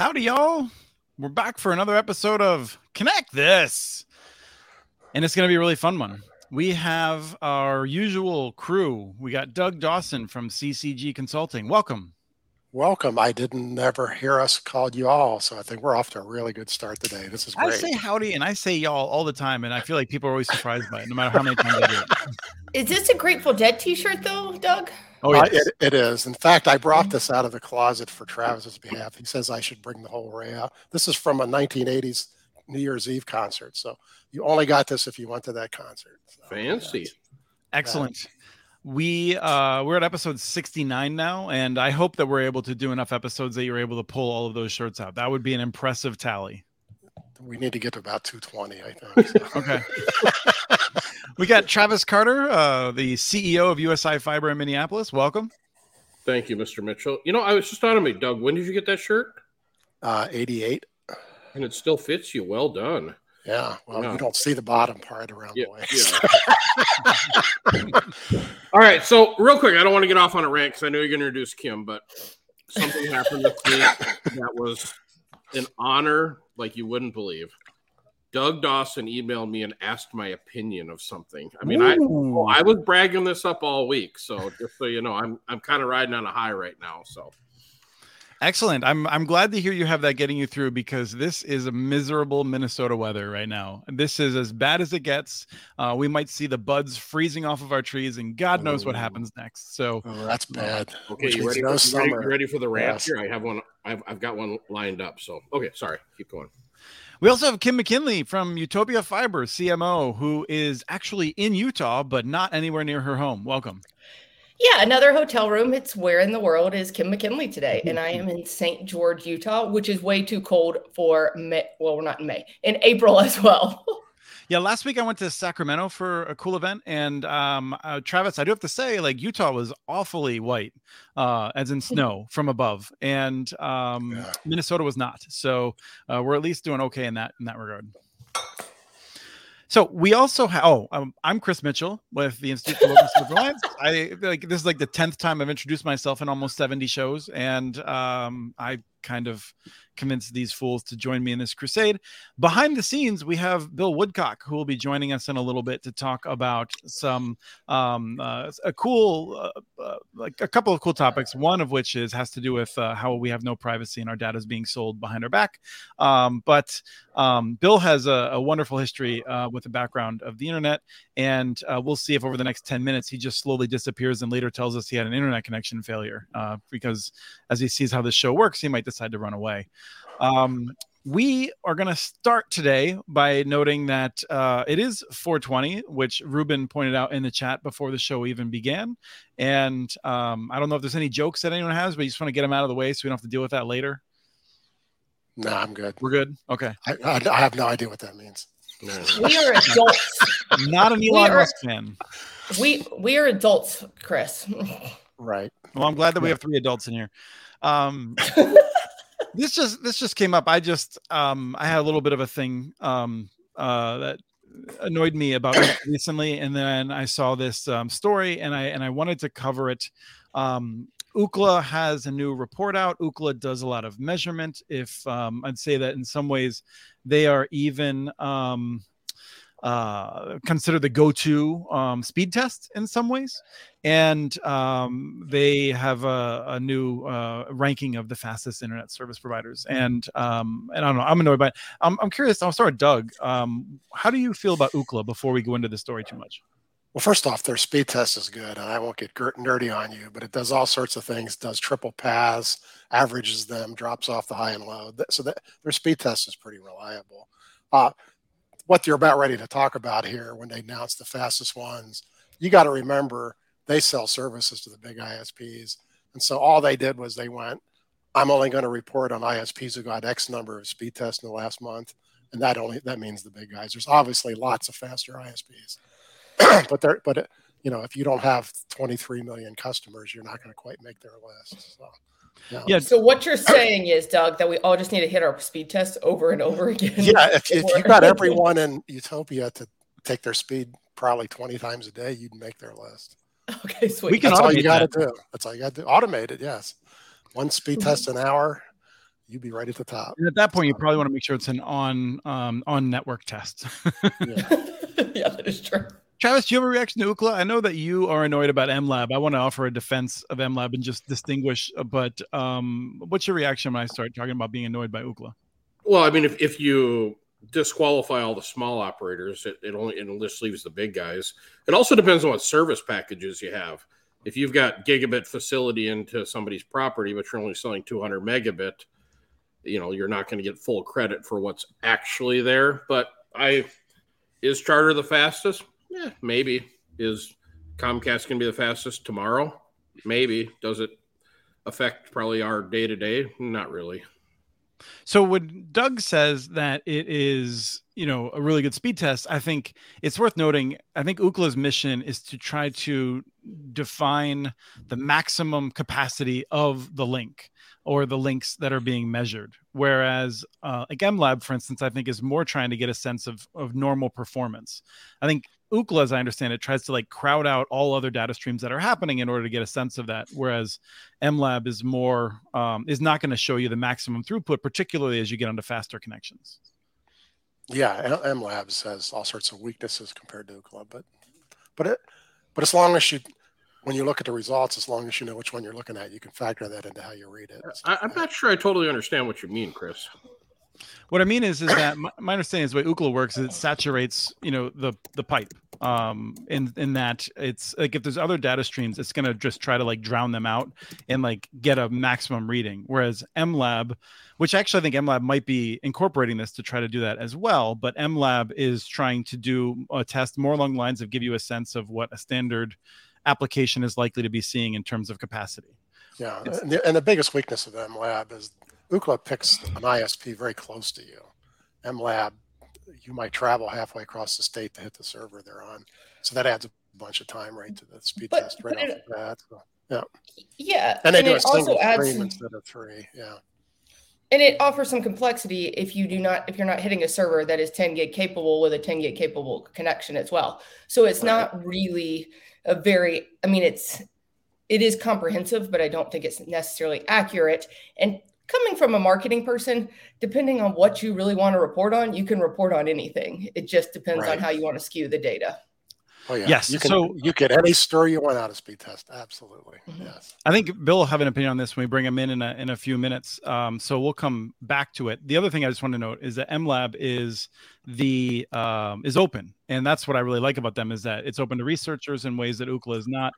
Howdy, y'all. We're back for another episode of Connect This. And it's going to be a really fun one. We have our usual crew. We got Doug Dawson from CCG Consulting. Welcome. Welcome. I didn't ever hear us called you all, so I think we're off to a really good start today. This is great. I say howdy and I say y'all all the time, and I feel like people are always surprised by it, no matter how many times I do it. Is this a Grateful Dead T-shirt though, Doug? Oh, yes. uh, it, it is. In fact, I brought this out of the closet for Travis's behalf. He says I should bring the whole array out. This is from a 1980s New Year's Eve concert, so you only got this if you went to that concert. So, Fancy. Excellent we uh we're at episode 69 now and i hope that we're able to do enough episodes that you're able to pull all of those shirts out that would be an impressive tally we need to get to about 220 i think so. okay. We got travis carter uh the ceo of usi fiber in minneapolis. Welcome. Thank you mr mitchell. You know i was just on to me doug. When did you get that shirt? Uh 88 and it still fits you. Well done. Yeah, well, yeah. you don't see the bottom part around yeah, the waist. Yeah. All right, so real quick, I don't want to get off on a rant because I know you're going to introduce Kim, but something happened this week that was an honor like you wouldn't believe. Doug Dawson emailed me and asked my opinion of something. I mean, I I was bragging this up all week, so just so you know, I'm I'm kind of riding on a high right now. So Excellent. I'm I'm glad to hear you have that getting you through because this is a miserable Minnesota weather right now. This is as bad as it gets. Uh, we might see the buds freezing off of our trees, and God knows what happens next. So oh, that's bad. Okay, you ready, no for, ready, ready, for the rant yes. here? I have one. I've, I've got one lined up. So okay, sorry. Keep going. We also have Kim McKinley from Utopia Fiber, CMO, who is actually in Utah, but not anywhere near her home. Welcome. Yeah, another hotel room. It's where in the world is Kim McKinley today? And I am in St. George, Utah, which is way too cold for May. Well, we're not in May, in April as well. yeah, last week I went to Sacramento for a cool event, and um, uh, Travis, I do have to say, like Utah was awfully white, uh, as in snow from above, and um, yeah. Minnesota was not. So uh, we're at least doing okay in that in that regard. So we also have. Oh, um, I'm Chris Mitchell with the Institute for Local Self-Reliance. I like this is like the tenth time I've introduced myself in almost 70 shows, and um, I kind of convince these fools to join me in this crusade. Behind the scenes, we have Bill Woodcock, who will be joining us in a little bit to talk about some um, uh, a cool, uh, uh, like a couple of cool topics. One of which is has to do with uh, how we have no privacy and our data is being sold behind our back. Um, but um, Bill has a, a wonderful history uh, with a background of the internet, and uh, we'll see if over the next 10 minutes he just slowly disappears and later tells us he had an internet connection failure because as he sees how this show works, he might decide to run away. Um, we are going to start today by noting that uh, it is 420, which Ruben pointed out in the chat before the show even began. And um, I don't know if there's any jokes that anyone has, but you just want to get them out of the way so we don't have to deal with that later. No, I'm good. We're good. Okay. I, I, I have no idea what that means. We are adults. Not an Elon Musk fan. We we are adults, Chris. Right. Well, I'm glad that we have three adults in here. Um, this just this just came up. I just um I had a little bit of a thing um uh that annoyed me about recently, and then I saw this um, story, and I and I wanted to cover it. Um, Ookla has a new report out. Ookla does a lot of measurement. If um, I'd say that in some ways, they are even um, uh, considered the go-to um, speed test in some ways, and um, they have a, a new uh, ranking of the fastest internet service providers. And um, and I don't know, I'm annoyed by. It. I'm, I'm curious. I'll start with Doug. Um, how do you feel about Ookla before we go into the story too much? Well, first off, their speed test is good, and I won't get nerdy on you, but it does all sorts of things. Does triple paths, averages them, drops off the high and low. So that, their speed test is pretty reliable. Uh, what you're about ready to talk about here when they announce the fastest ones, you got to remember they sell services to the big ISPs. And so all they did was they went, I'm only going to report on ISPs who got X number of speed tests in the last month. And that only that means the big guys. There's obviously lots of faster ISPs. but they're but you know, if you don't have 23 million customers, you're not going to quite make their list. So yeah. yeah. So what you're saying is, Doug, that we all just need to hit our speed test over and over again. Yeah. If, if you got everyone in Utopia to take their speed probably 20 times a day, you'd make their list. Okay, sweet. We can That's all you got to do. That's all you got to do. Automated, yes. One speed mm-hmm. test an hour. you'd be right at the top. And at that point, you probably want to make sure it's an on um, on network test. yeah. yeah, that is true. Travis, do you have a reaction to Ookla? I know that you are annoyed about MLab. I want to offer a defense of MLab and just distinguish. uh, But um, what's your reaction when I start talking about being annoyed by Ookla? Well, I mean, if, if you disqualify all the small operators, it, it only it just leaves the big guys. It also depends on what service packages you have. If you've got gigabit facility into somebody's property, but you're only selling 200 megabit, you know, you're not going to get full credit for what's actually there. But I is Charter the fastest? Yeah, maybe. Is Comcast going to be the fastest tomorrow? Maybe. Does it affect probably our day to day? Not really. So when Doug says that it is, you know, a really good speed test, I think it's worth noting. I think Ookla's mission is to try to define the maximum capacity of the link or the links that are being measured. Whereas uh, like MLab, for instance, I think is more trying to get a sense of of normal performance. I think Ookla, as I understand it, tries to like crowd out all other data streams that are happening in order to get a sense of that. Whereas MLab is more um, is not going to show you the maximum throughput, particularly as you get onto faster connections. Yeah, M Labs has all sorts of weaknesses compared to Ookla, but but it but as long as you when you look at the results, as long as you know which one you're looking at, you can factor that into how you read it. I, I'm not sure I totally understand what you mean, Chris. What I mean is, is that my, my understanding is the way Ookla works is it saturates, you know, the the pipe. Um, in in that it's like if there's other data streams, it's gonna just try to like drown them out and like get a maximum reading. Whereas MLab, which actually I think MLab might be incorporating this to try to do that as well, but MLab is trying to do a test more along the lines of give you a sense of what a standard application is likely to be seeing in terms of capacity. Yeah, and the, and the biggest weakness of MLab is Ookla picks an ISP very close to you. MLab, you might travel halfway across the state to hit the server they're on, so that adds a bunch of time right to the speed But- test right but off the bat. So, yeah, Yeah, and they do a it also single adds stream some- instead of three. Yeah, and it offers some complexity if you do not if you're not hitting a server that is 10 gig capable with a 10 gig capable connection as well so it's Right. not really a very i mean it's it is comprehensive but i don't think it's necessarily accurate and coming from a marketing person depending on what you really want to report on you can report on anything it just depends on how you want to skew the data oh yeah. Yes, you can so- you get any story you want out of speed test. Absolutely, Mhm. yes. I think Bill will have an opinion on this when we bring him in in a, in a few minutes. Um, so we'll come back to it. The other thing I just want to note is that MLab is the um, is open, and that's what I really like about them is that it's open to researchers in ways that Ookla is not.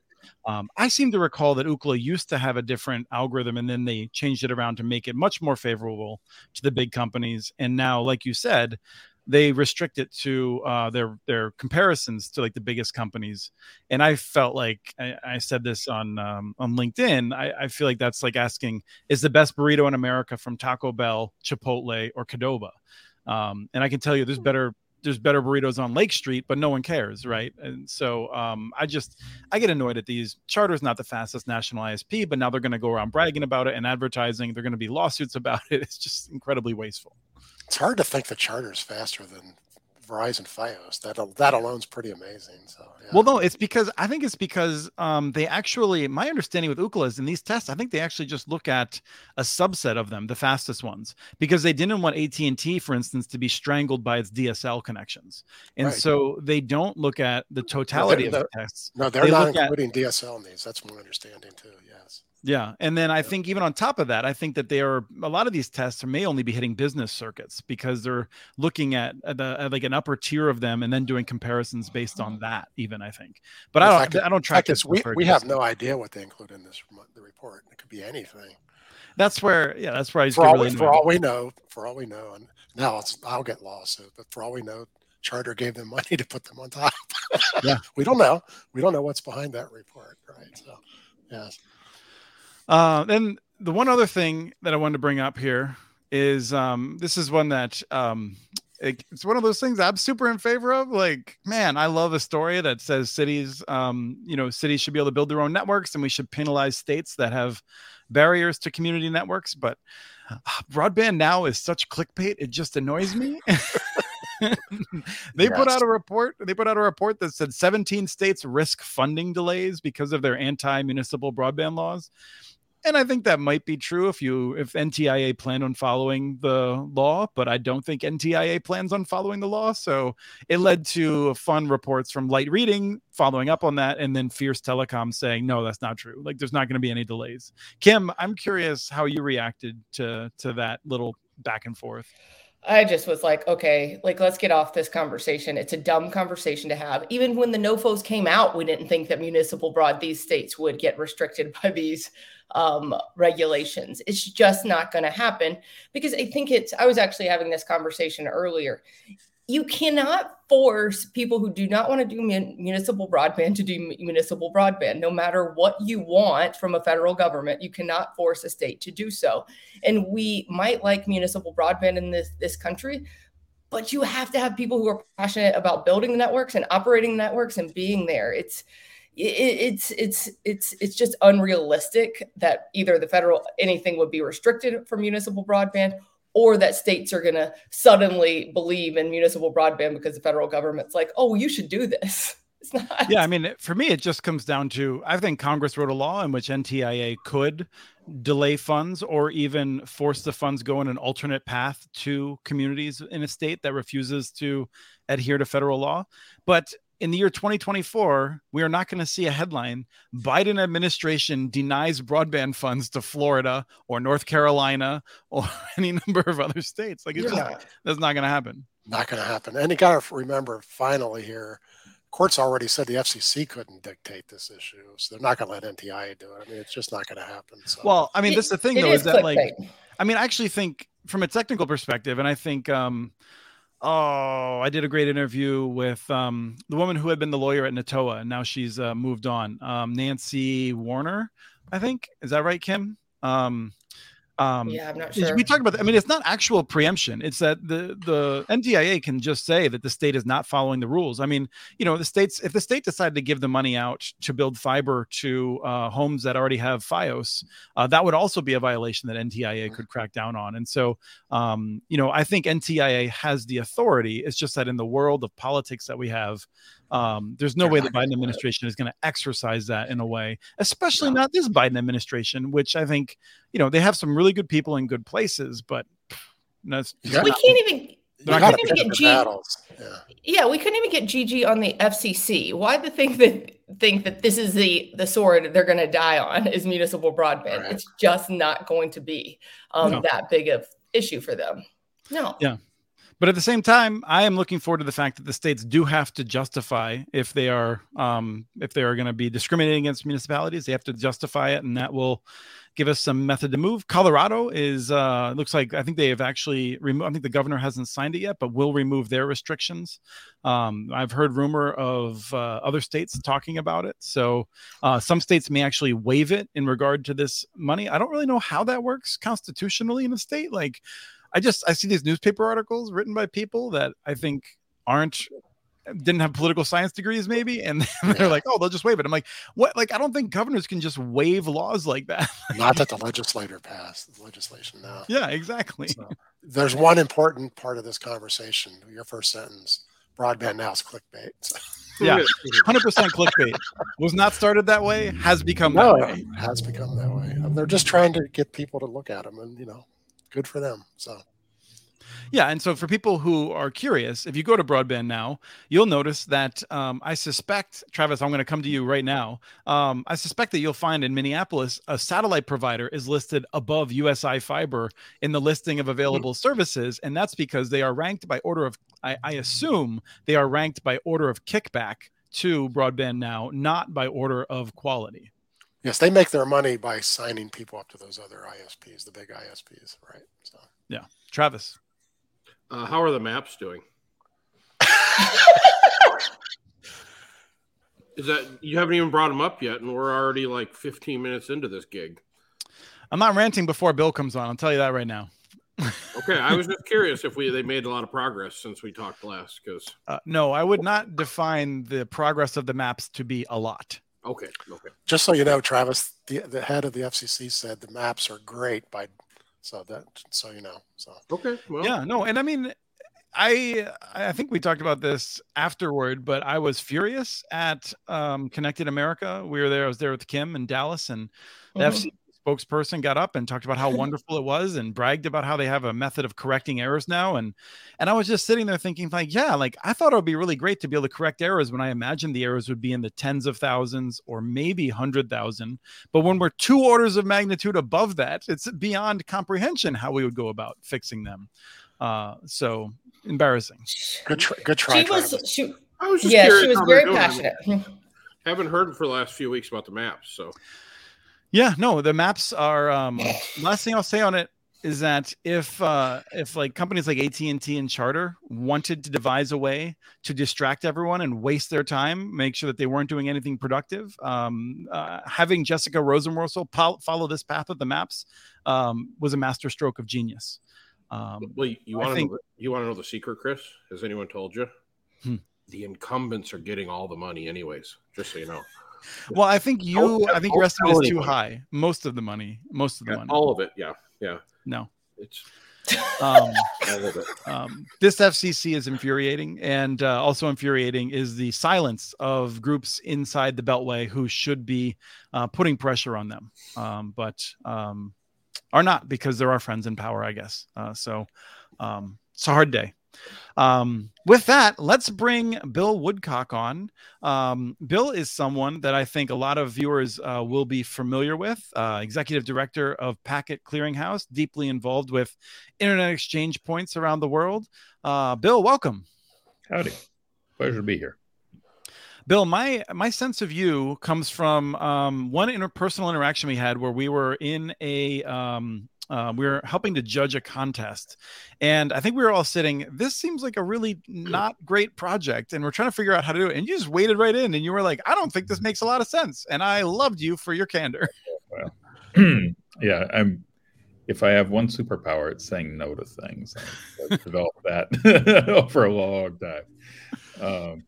Um, I seem to recall that Ookla used to have a different algorithm, and then they changed it around to make it much more favorable to the big companies. And now, like you said, they restrict it to uh, their their comparisons to like the biggest companies and I felt like I, I said this on um, on LinkedIn. I, I feel like that's like asking, is the best burrito in America from Taco Bell, Chipotle, or Qdoba? Um, and I can tell you, there's better there's better burritos on Lake Street, but no one cares, right? And so um, I just I get annoyed at these. Charter's not the fastest national ISP, but now they're going to go around bragging about it and advertising. They're going to be lawsuits about it. It's just incredibly wasteful. It's hard to think the charter's faster than Verizon FiOS. That that alone's pretty amazing. So yeah. Well, no, it's because I think it's because um, they actually, my understanding with Ookla is in these tests, I think they actually just look at a subset of them, the fastest ones, because they didn't want AT and T, for instance, to be strangled by its DSL connections, and Right. so they don't look at the totality of the tests. no, they're they not look at- including DSL in these. That's my understanding too. Yes. Yeah, and then I think even on top of that, I think that they are a lot of these tests may only be hitting business circuits because they're looking at, the at like an upper tier of them and then doing comparisons based on mm-hmm. that. Even I think, but In I don't fact, I don't track this we, we have no idea what they include in this the report. It could be anything. That's where, yeah, that's where I just For all, really for all we know, for all we know, and now it's I'll get lawsuit, but for all we know, Charter gave them money to put them on top. Yeah. we don't know. We don't know what's behind that report, right? So, yes. Uh, then the one other thing that I wanted to bring up here is um, this is one that um, it, it's one of those things I'm super in favor of. Like, man, I love a story that says cities, um, you know, cities should be able to build their own networks, and we should penalize states that have barriers to community networks. But uh, broadband now is such clickbait; it just annoys me. they put out a report. They put out a report that said 17 states risk funding delays because of their anti-municipal broadband laws. and I think that might be true if you if NTIA planned on following the law, but I don't think NTIA plans on following the law. So it led to fun reports from Light Reading following up on that, and then Fierce Telecom saying no, that's not true. Like there's not going to be any delays. Kim, I'm curious how you reacted to to that little back and forth. I just was like, okay, like let's get off this conversation. It's a dumb conversation to have. Even when the NOFOs came out, we didn't think that municipal broad these states would get restricted by these um, regulations. It's just not going to happen because I think it's. I was actually having this conversation earlier you cannot force people who do not want to do mun- municipal broadband to do municipal broadband. No matter what you want from a federal government you cannot force a state to do so. And we might like municipal broadband in this this country but you have to have people who are passionate about building the networks and operating networks and being there. It's it's it's it's it's just unrealistic that either the federal anything would be restricted for municipal broadband or that states are going to suddenly believe in municipal broadband because the federal government's like, oh, you should do this. It's not. Yeah, I mean, for me, it just comes down to I think Congress wrote a law in which NTIA could delay funds or even force the funds go in an alternate path to communities in a state that refuses to adhere to federal law. But in the year 2024, we are not going to see a headline Biden administration denies broadband funds to Florida or North Carolina or any number of other states. Like, it's yeah. just, that's not going to happen. Not going to happen. And you got to remember, finally, here, courts already said the FCC couldn't dictate this issue, so they're not going to let NTIA do it. I mean, it's just not going to happen. So. Well, I mean, this is the thing, it though, is, is that like, I mean, I actually think from a technical perspective, and I think, um, Oh, I did a great interview with um, the woman who had been the lawyer at NATOA, and now she's uh, moved on. Um, Nancy Werner, I think. Is that right, Kim? Um, um, yeah, I'm not sure. We talked about that. I mean, it's not actual preemption. It's that the the NTIA can just say that the state is not following the rules. I mean, you know, the states if the state decided to give the money out to build fiber to uh, homes that already have FiOS, uh, that would also be a violation that NTIA could crack down on. And so, um, you know, I think NTIA has the authority. It's just that in the world of politics that we have, um, there's no way the Biden administration is going to exercise that in a way, especially no. not this Biden administration, which I think, you know, they have some really good people in good places, but no, we can't even. We couldn't even get G- yeah. yeah, we couldn't even get Gigi on the FCC. Why the think that think that this is the the sword they're going to die on is municipal broadband? Right. It's just not going to be um, no. that big of issue for them. No. Yeah. But at the same time, I am looking forward to the fact that the states do have to justify if they are um, if they are going to be discriminating against municipalities. They have to justify it, and that will give us some method to move. Colorado is uh, looks like I think they have actually removed. I think the governor hasn't signed it yet, but will remove their restrictions. Um, I've heard rumor of uh, other states talking about it. So uh, some states may actually waive it in regard to this money. I don't really know how that works constitutionally in a state like I just I see these newspaper articles written by people that I think aren't didn't have political science degrees maybe and they're like oh they'll just waive it. I'm like what? Like i don't think governors can just waive laws like that. Not that the legislator passed the legislation now yeah exactly. So, there's one important part of this conversation your first sentence broadband now is clickbait. So. yeah 100% clickbait. Was not started that way has become no, that way. has become that way. They're just trying to get people to look at them and you know good for them. So. Yeah, and so for people who are curious, if you go to broadband now, you'll notice that um, I suspect, Travis, I'm going to come to you right now. Um, I suspect that you'll find in Minneapolis a satellite provider is listed above USI Fiber in the listing of available services, and that's because they are ranked by order of. I, I assume they are ranked by order of kickback to broadband now, not by order of quality. Yes, they make their money by signing people up to those other ISPs, the big ISPs, right? So yeah, Travis, uh, how are the maps doing? Is that you haven't even brought them up yet, and we're already like 15 minutes into this gig? I'm not ranting before Bill comes on. I'll tell you that right now. okay, I was just curious if we they made a lot of progress since we talked last. Because uh, no, I would not define the progress of the maps to be a lot. Okay. Okay. Just so you know, Travis, the the head of the FCC said the maps are great by so that so you know. So okay. Well. Yeah. No, and I mean, I I think we talked about this afterward, but I was furious at um, Connected America. We were there. I was there with Kim and Dallas, and the mm-hmm. FCC spokesperson got up and talked about how wonderful it was and bragged about how they have a method of correcting errors now and and I was just sitting there thinking like yeah like I thought it would be really great to be able to correct errors when I imagined the errors would be in the tens of thousands or maybe 100,000 but when we're two orders of magnitude above that it's beyond comprehension how we would go about fixing them. Uh so embarrassing. Good try, good try she was she, I was just yeah she was very passionate. Haven't heard for the last few weeks about the maps, so Yeah, no, the maps are. Um, last thing I'll say on it is that if uh, if like companies like AT and T and Charter wanted to devise a way to distract everyone and waste their time, make sure that they weren't doing anything productive, um, uh, having Jessica Rosenworcel pol- follow this path of the maps um, was a masterstroke of genius. Um, well, you, you want to think- know, the- you want to know the secret, Chris? Has anyone told you? Hmm. The incumbents are getting all the money, anyways. Just so you know, well, I think you, I think your estimate is too high. Most of the money, most of the Yeah, money. all of it. Yeah, yeah. No. It's Um, all of it. um, this FCC is infuriating, and uh, also infuriating is the silence of groups inside the Beltway who should be uh, putting pressure on them, um, but um, are not because there are friends in power, I guess. Uh, so um, it's a hard day. Um, with that, let's bring Bill Woodcock on. Um, Bill is someone that I think a lot of viewers uh, will be familiar with. Uh, executive director of Packet Clearing House, deeply involved with internet exchange points around the world. Uh, Bill, welcome. Howdy. Pleasure to be here. Bill, my my sense of you comes from um, one interpersonal interaction we had where we were in a um, uh, we were helping to judge a contest, and I think we were all sitting. This seems like a really not great project, and we're trying to figure out how to do it. And you just waded right in, and you were like, "I don't think this makes a lot of sense," and I loved you for your candor. yeah, I'm. If I have one superpower, it's saying no to things. I've developed that for a long time. Um,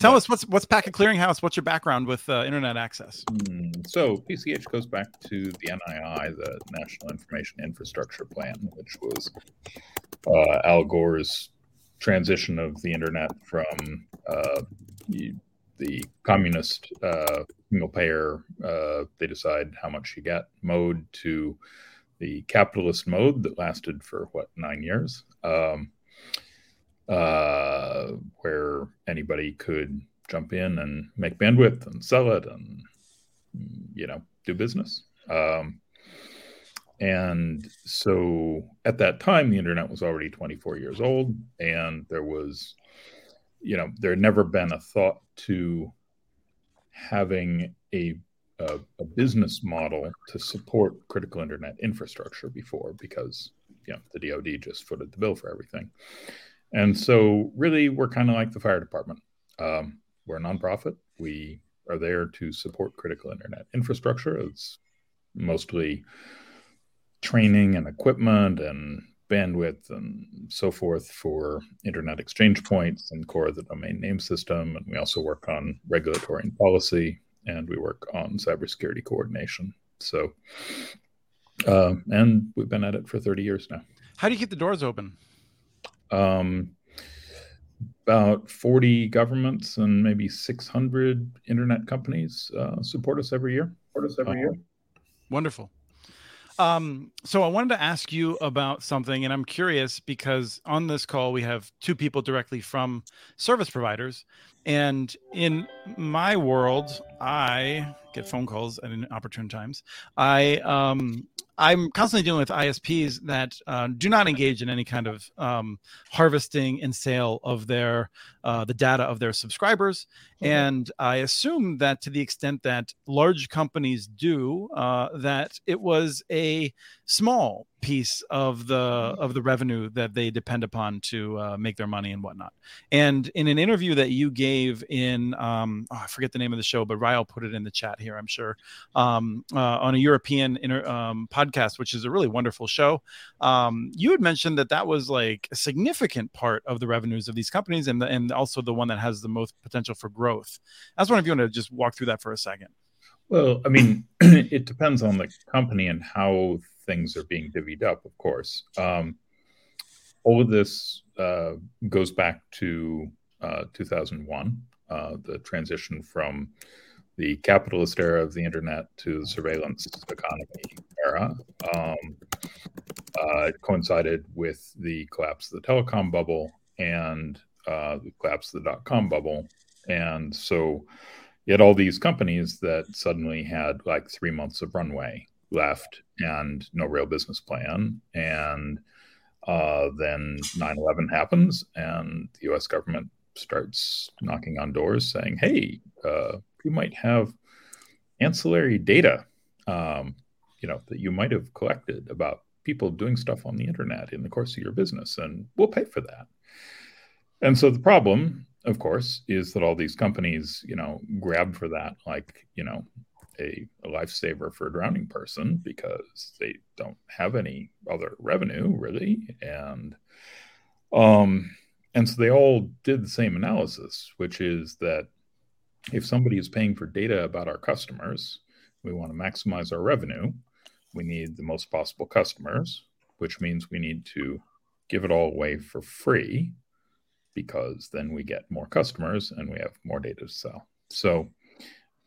Tell us what's what's Packet Clearing House. What's your background with uh, internet access? Hmm, So PCH goes back to the NII, the National Information Infrastructure Plan, which was uh, Al Gore's transition of the internet from uh, the- the communist uh, single payer, uh, they decide how much you get mode to the capitalist mode that lasted for what nine years. Um, uh, where anybody could jump in and make bandwidth and sell it and you know do business. Um, and so at that time the internet was already 24 years old and there was you know there had never been a thought to having a a, a business model to support critical internet infrastructure before because you know the DoD just footed the bill for everything and so, really, we're kind of like the fire department. Um, we're a nonprofit. We are there to support critical internet infrastructure. It's mostly training and equipment and bandwidth and so forth for internet exchange points and core of the domain name system. And we also work on regulatory and policy, and we work on cybersecurity coordination. So, uh, and we've been at it for 30 years now. How do you keep the doors open? Um, about 40 governments and maybe 600 internet companies uh, support us every year. Support us every year. Wonderful. Um, so I wanted to ask you about something, and I'm curious because on this call we have two people directly from service providers, and in my world, I get phone calls at inopportune times. I um, I'm constantly dealing with ISPs that uh, do not engage in any kind of um, harvesting and sale of their uh, the data of their subscribers, and I assume that to the extent that large companies do, uh, that it was a small piece of the of the revenue that they depend upon to uh, make their money and whatnot. And in an interview that you gave in, um, oh, I forget the name of the show, but Ryle put it in the chat here, I'm sure, um, uh, on a European inter, um, podcast, which is a really wonderful show. Um, you had mentioned that that was like a significant part of the revenues of these companies, and the, and also the one that has the most potential for growth. I was wondering if you want to just walk through that for a second. Well, I mean, it depends on the company and how things are being divvied up, of course. Um, all of this uh, goes back to uh, 2001, uh, the transition from the capitalist era of the internet to the surveillance economy era. Um, uh, coincided with the collapse of the telecom bubble and uh, the collapse of the dot com bubble. And so you had all these companies that suddenly had like three months of runway left and no real business plan. And uh, then 9 11 happens, and the US government starts knocking on doors saying, hey, uh, you might have ancillary data. Um, you know that you might have collected about people doing stuff on the internet in the course of your business, and we'll pay for that. And so the problem, of course, is that all these companies, you know, grab for that like, you know, a, a lifesaver for a drowning person because they don't have any other revenue really. And um and so they all did the same analysis, which is that if somebody is paying for data about our customers, we want to maximize our revenue. We need the most possible customers, which means we need to give it all away for free because then we get more customers and we have more data to sell. So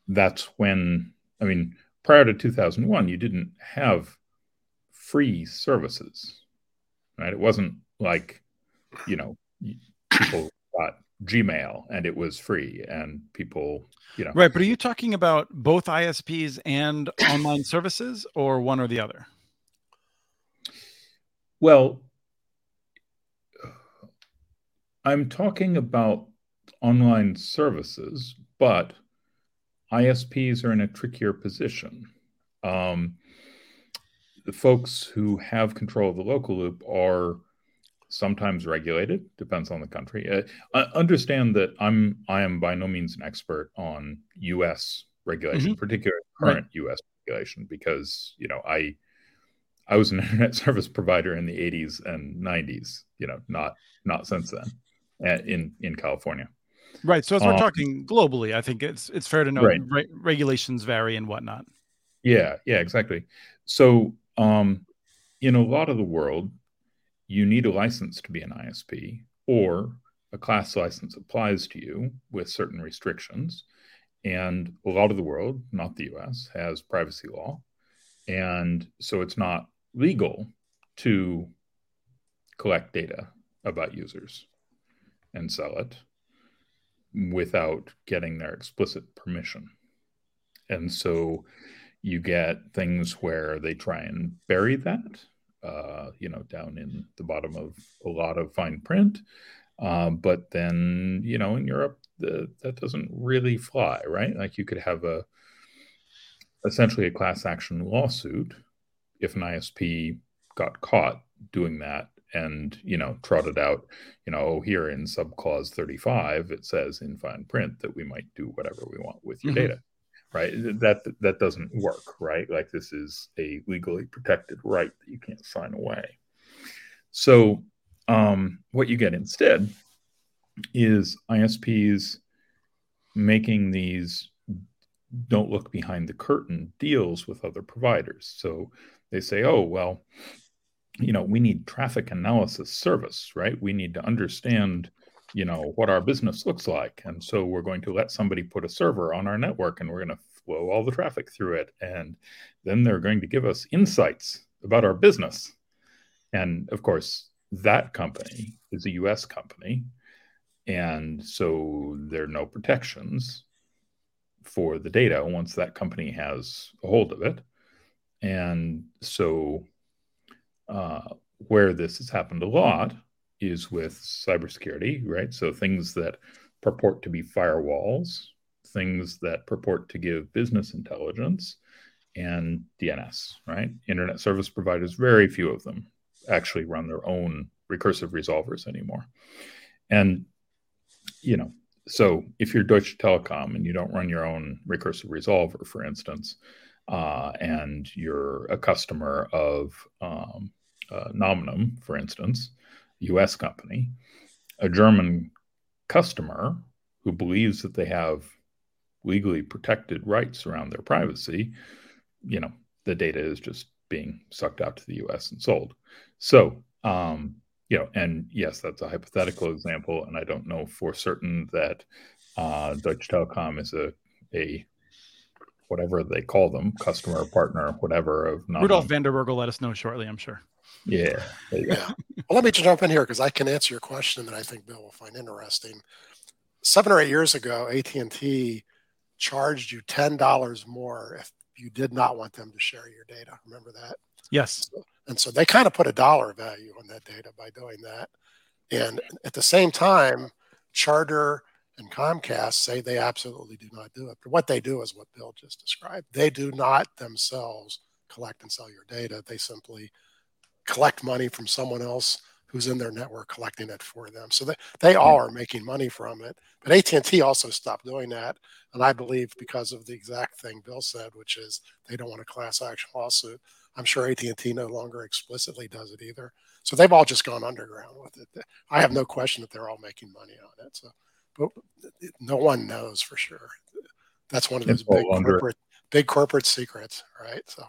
that's when, I mean, prior to 2001, you didn't have free services, right? It wasn't like, you know, people got Gmail and it was free and people, you know. Right. But are you talking about both ISPs and online services or one or the other? Well, I'm talking about online services, but ISPs are in a trickier position. Um, the folks who have control of the local loop are sometimes regulated depends on the country uh, understand that i'm i am by no means an expert on us regulation mm-hmm. particularly current right. us regulation because you know i i was an internet service provider in the 80s and 90s you know not not since then in in California. Right. So as we're um, talking globally, I think it's it's fair to know right. re- regulations vary and whatnot. Yeah. Yeah. Exactly. So um, in a lot of the world, you need a license to be an ISP, or a class license applies to you with certain restrictions. And a lot of the world, not the US, has privacy law. And so it's not legal to collect data about users and sell it without getting their explicit permission. And so you get things where they try and bury that, uh, you know, down in the bottom of a lot of fine print. Uh, but then, you know, in Europe, the, that doesn't really fly, right? Like you could have a essentially a class action lawsuit if an ISP got caught doing that and you know trotted out you know here in subclause 35 it says in fine print that we might do whatever we want with your mm-hmm. data right? That that doesn't work right? Like this is a legally protected right that you can't sign away. So um, what you get instead is isps making these don't look behind the curtain deals with other providers. So they say oh well you know we need traffic analysis service right? We need to understand you know what our business looks like. And so we're going to let somebody put a server on our network and we're going to flow all the traffic through it. And then they're going to give us insights about our business. And of course that company is a us company. And so there are no protections for the data once that company has a hold of it. And so uh, where this has happened a lot is with cybersecurity, right? So things that purport to be firewalls, things that purport to give business intelligence, and DNS, right? Internet service providers, very few of them actually run their own recursive resolvers anymore. And, you know, so if you're Deutsche Telekom and you don't run your own recursive resolver, for instance, uh, and you're a customer of um, uh, Nominum, for instance, US company, a German customer who believes that they have legally protected rights around their privacy, you know, the data is just being sucked out to the US and sold. So, um, you know, and yes, that's a hypothetical example, and I don't know for certain that uh, Deutsche Telekom is a a whatever they call them, customer, partner, whatever of not Rudolf van der Berg will let us know shortly, I'm sure. Yeah. Yeah. Well, let me just jump in here because I can answer your question that I think Bill will find interesting. Seven or eight years ago, AT&T charged you $10 more if you did not want them to share your data. Remember that? Yes. And so they kind of put a dollar value on that data by doing that. And at the same time, Charter and Comcast say they absolutely do not do it. But what they do is what Bill just described. They do not themselves collect and sell your data. They simply collect money from someone else who's in their network collecting it for them. So they, they all are making money from it. But AT&T also stopped doing that. And I believe because of the exact thing Bill said, which is they don't want a class action lawsuit. I'm sure AT&T no longer explicitly does it either. So they've all just gone underground with it. I have no question that they're all making money on it. So, but no one knows for sure. That's one of those big corporate, big corporate secrets, right? So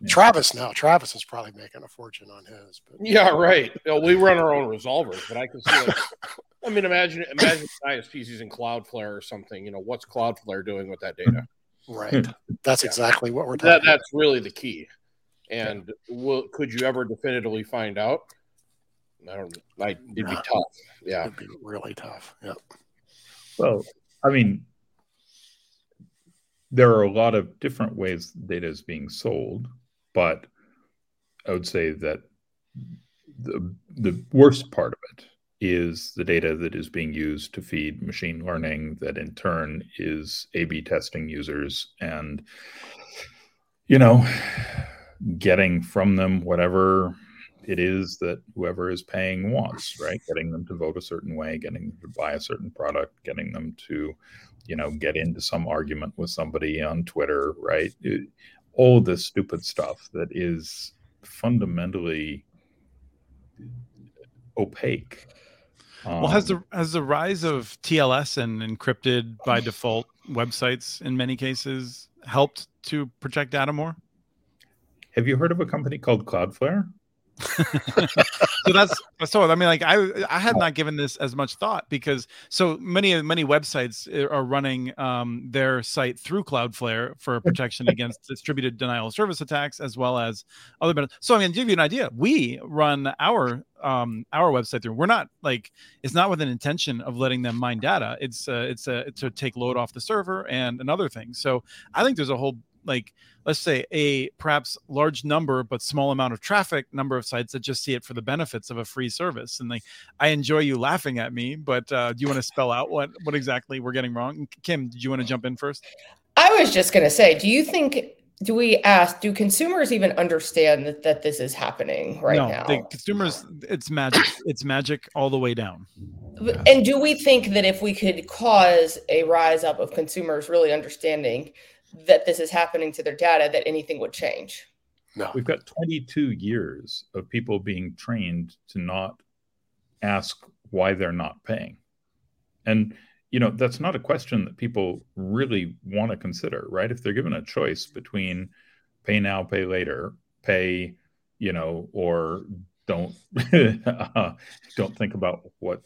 yeah. Travis now, Travis is probably making a fortune on his. But yeah, right. You know, we run our own resolvers, but I can see. Like, I mean, imagine imagine ISPs using Cloudflare or something. You know, what's Cloudflare doing with that data? Right. That's yeah. exactly what we're talking. That, that's really the key. And yeah. will, could you ever definitively find out? I don't. Like, it'd be tough. Yeah, it'd be really tough. Yeah. Well, I mean, there are a lot of different ways data is being sold, but I would say that the the worst part of it is the data that is being used to feed machine learning that in turn is A B testing users and you know getting from them whatever it is that whoever is paying wants, right? Getting them to vote a certain way, getting them to buy a certain product, getting them to, you know, get into some argument with somebody on Twitter, right? It, all this stupid stuff that is fundamentally opaque. Um, well, has the has the rise of TLS and encrypted by default websites in many cases helped to protect data more? Have you heard of a company called Cloudflare? so that's so i mean like i i had not given this as much thought because so many many websites eh, are running um, their site through cloudflare for protection against distributed denial of service attacks as well as other benefits. so i mean to give you an idea we run our um our website through. We're not like it's not with an intention of letting them mine data. It's uh, it's uh, to take load off the server and another thing so i think there's a whole like let's say a perhaps large number but small amount of traffic number of sites that just see it for the benefits of a free service. And like i enjoy you laughing at me but uh, do you want to spell out what what exactly we're getting wrong? Kim did you want to jump in first? I was just going to say do you think do we ask do consumers even understand that, that this is happening right no, now? the consumers it's magic it's magic all the way down. And do we think that if we could cause a rise up of consumers really understanding that this is happening to their data that anything would change. No. We've got 22 years of people being trained to not ask why they're not paying. And you know, that's not a question that people really want to consider, right? If they're given a choice between pay now, pay later, pay, you know, or don't uh, don't think about what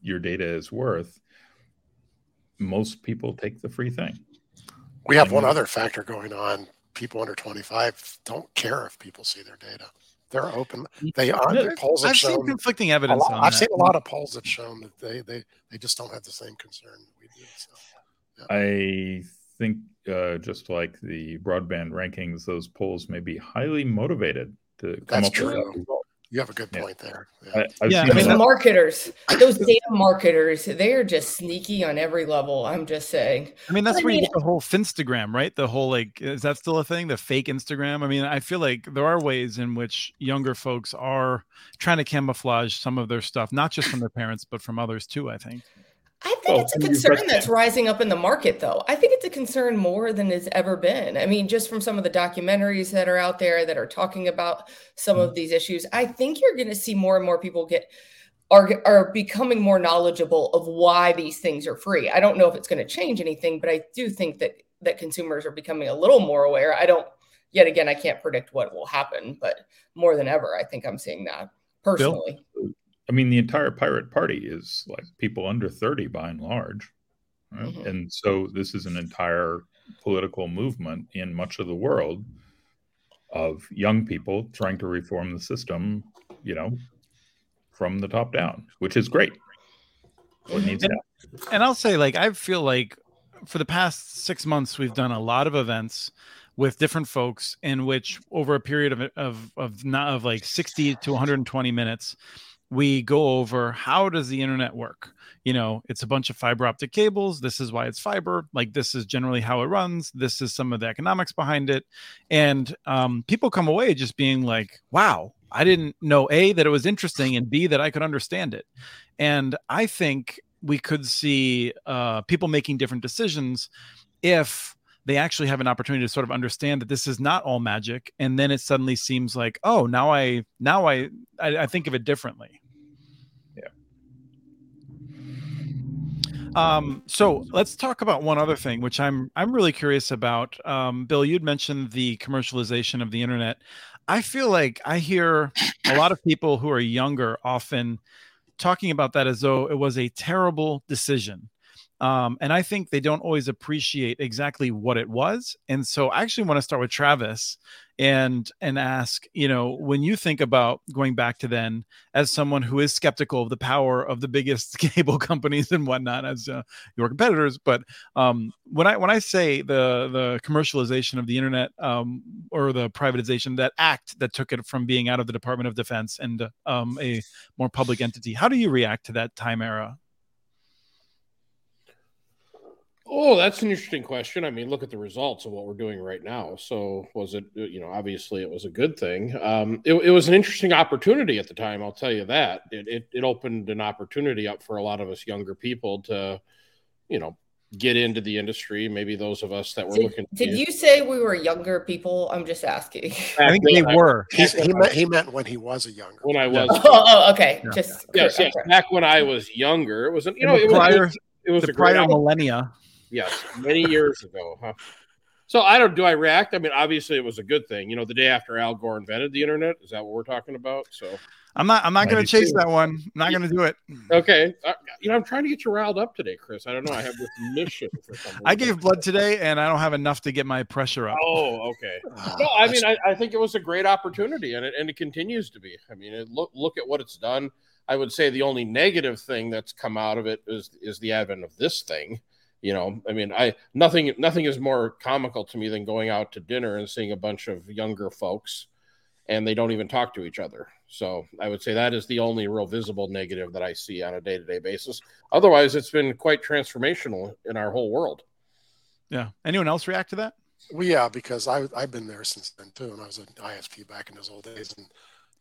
your data is worth, most people take the free thing. We have one mm-hmm. other factor going on. People under 25 don't care if people see their data. They're open. Mm-hmm. They are. Yeah, polls I've shown, seen conflicting evidence. Lot, I've that. seen a lot of mm-hmm. polls that shown that they they they just don't have the same concern we do. So, yeah. I think uh, just like the broadband rankings, those polls may be highly motivated to come That's up true. with you have a good point yeah. there. Yeah, I, yeah I mean, marketers, those data marketers, they are just sneaky on every level. I'm just saying. I mean, that's but where I mean, you get the whole Finstagram, right? The whole like, is that still a thing? The fake Instagram. I mean, I feel like there are ways in which younger folks are trying to camouflage some of their stuff, not just from their parents, but from others too. I think. I think oh, it's a concern that's rising up in the market, though. I think it's a concern more than it's ever been. I mean, just from some of the documentaries that are out there that are talking about some of mm-hmm. these issues, I think you're going to see more and more people get are are becoming more knowledgeable of why these things are free. I don't know if it's going to change anything, but I do think that that consumers are becoming a little more aware. I don't. Yet again, I can't predict what will happen, but more than ever, I think I'm seeing that personally. Bill? I mean, the entire pirate party is like people under 30 by and large. Right? Mm-hmm. And so this is an entire political movement in much of the world of young people trying to reform the system, you know, from the top down, which is great. What needs and, and I'll say, like, I feel like for the past six months, we've done a lot of events with different folks in which over a period of of of not of like 60 to 120 minutes we go over how does the internet work? You know it's a bunch of fiber optic cables. This is why it's fiber. Like this is generally how it runs. This is some of the economics behind it. And um, people come away just being like wow i didn't know a that it was interesting and b that i could understand it. And i think we could see uh, people making different decisions if they actually have an opportunity to sort of understand that this is not all magic and then it suddenly seems like oh now i now i i, I think of it differently. Yeah. Um so let's talk about one other thing which i'm i'm really curious about. Um bill you'd mentioned the commercialization of the internet. I feel like i hear a lot of people who are younger often talking about that as though it was a terrible decision um, and I think they don't always appreciate exactly what it was. And so I actually want to start with Travis and and ask, you know, when you think about going back to then as someone who is skeptical of the power of the biggest cable companies and whatnot as uh, your competitors, but um, when I when I say the the commercialization of the internet um, or the privatization, that act that took it from being out of the Department of Defense and um, a more public entity, how do you react to that time era? Oh, that's an interesting question. I mean, look at the results of what we're doing right now. So, was it, you know, obviously it was a good thing. Um, it, it was an interesting opportunity at the time. I'll tell you that. It, it, it opened an opportunity up for a lot of us younger people to, you know, get into the industry. Maybe those of us that were did, looking. Did you say we were younger people? I'm just asking. I think they were. He's, he, meant, he meant when he was a younger. When I was. Oh, oh okay. Yeah. Just yes, yes. Back when I was younger, it was an, you know, it prior, was, it was the prior millennia. Yes, many years ago. Huh? So I don't. Do I react? I mean, obviously, it was a good thing. You know, the day after Al Gore invented the internet. Is that what we're talking about? So I'm not. I'm not going to chase that one. I'm not going to do it. Okay. Uh, you know, I'm trying to get you riled up today, Chris. I don't know. I have this mission for. I gave blood today, and I don't have enough to get my pressure up. Oh, okay. no, I mean, I, I, think it was a great opportunity, and it and it continues to be. I mean, it, look look at what it's done. I would say the only negative thing that's come out of it is is the advent of this thing you know i mean i nothing nothing is more comical to me than going out to dinner and seeing a bunch of younger folks and they don't even talk to each other. So i would say that is the only real visible negative that i see on a day-to-day basis. Otherwise it's been quite transformational in our whole world. Yeah. Anyone else react to that? Well yeah because I, i've been there since then too and i was an isp back in those old days and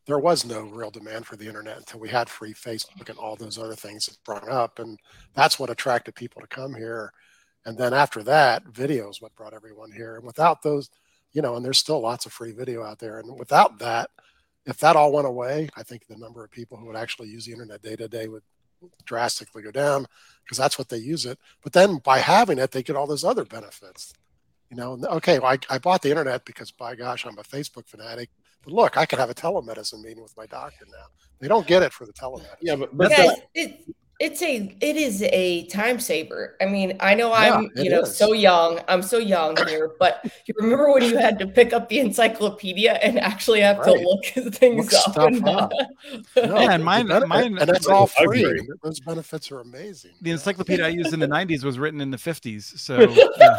there was no real demand for the internet until we had free Facebook and all those other things that brought up. And that's what attracted people to come here. And then after that, video is what brought everyone here. And without those, you know, and there's still lots of free video out there. And without that, if that all went away, I think the number of people who would actually use the internet day to day would drastically go down because that's what they use it. But then by having it, they get all those other benefits. You know, okay, well, I, I bought the internet because by gosh, I'm a Facebook fanatic but look, I could have a telemedicine meeting with my doctor now. They don't get it for the telemedicine. Yeah, but, but Guys, it, it's a it is a time saver. I mean, I know I'm you know is. so young. I'm so young here, but you remember when you had to pick up the encyclopedia and actually have right. to look things look up. And, up. no, yeah, and mine, mine, and that's all free. Those benefits are amazing. The encyclopedia I used in the '90s was written in the '50s, so. Yeah.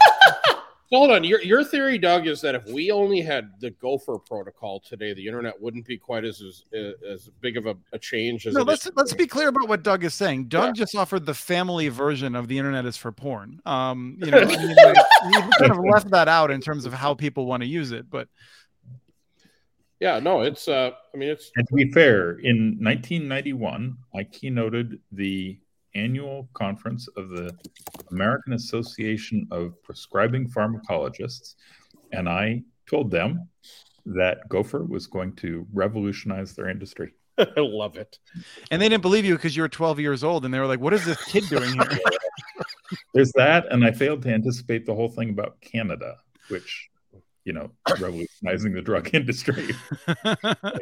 So hold on. Your your theory, Doug, is that if we only had the Gopher protocol today, the internet wouldn't be quite as as, as big of a, a change as. No, let's is. let's be clear about what Doug is saying. Doug yeah. just offered the family version of the internet is for porn. Um, you know, I mean, like, he kind of left that out in terms of how people want to use it, but. Yeah, no, it's. uh I mean, it's. And to be fair, in 1991, I keynoted the annual conference of the American Association of Prescribing Pharmacologists, and I told them that Gopher was going to revolutionize their industry. I love it. And they didn't believe you because you were 12 years old, and they were like, "What is this kid doing here?" There's that, and I failed to anticipate the whole thing about Canada, which you know, revolutionizing the drug industry.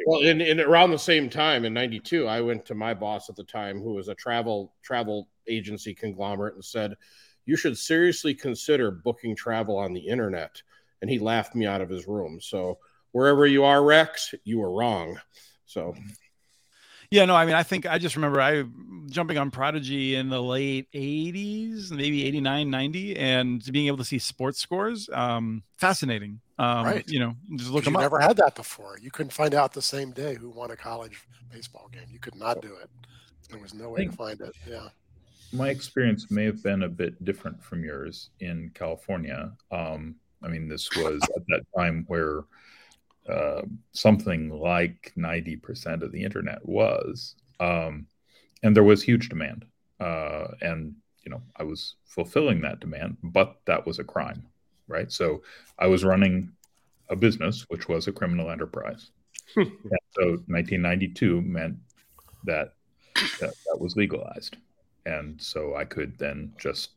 well, in, in around the same time in '92, I went to my boss at the time, who was a travel travel agency conglomerate, and said, you should seriously consider booking travel on the internet. And he laughed me out of his room. So wherever you are, Rex, you are wrong. So yeah, no, I mean, I think I just remember I jumping on Prodigy in the late 80s, maybe 89, 90, and being able to see sports scores. Um, fascinating. Um, right. You know, just look them you up. never had that before. You couldn't find out the same day who won a college baseball game. You could not do it. There was no way to find it. Yeah. My experience may have been a bit different from yours in California. Um, I mean, this was at that time where uh, something like 90% of the internet was. Um, and there was huge demand. Uh, and, you know, I was fulfilling that demand, but that was a crime, right? So I was running a business, which was a criminal enterprise. so 1992 meant that, that that was legalized. And so I could then just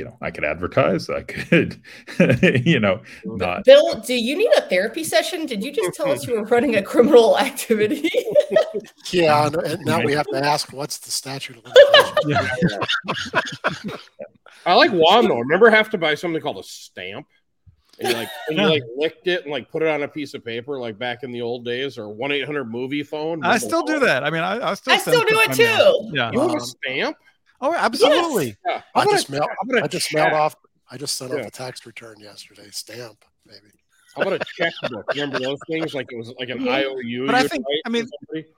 you know, I could advertise. I could, you know, mm-hmm. not. Bill, do you need a therapy session? Did you just tell us you were running a criminal activity? yeah, and now we have to ask, what's the statute of limitations? I like Juan though. Remember, have to buy something called a stamp. And you like, and you like licked it and like put it on a piece of paper, like back in the old days, or one eight hundred movie phone. I still do that. I mean, I, I still, I still do it too. Yeah, you have a um, stamp. Oh, absolutely. Yes. Yeah. I, just mailed, I just mailed off. I just sent yeah. off a tax return yesterday. Stamp, maybe. How about a checkbook? Remember those things? Like it was like an IOU. But I think, I mean,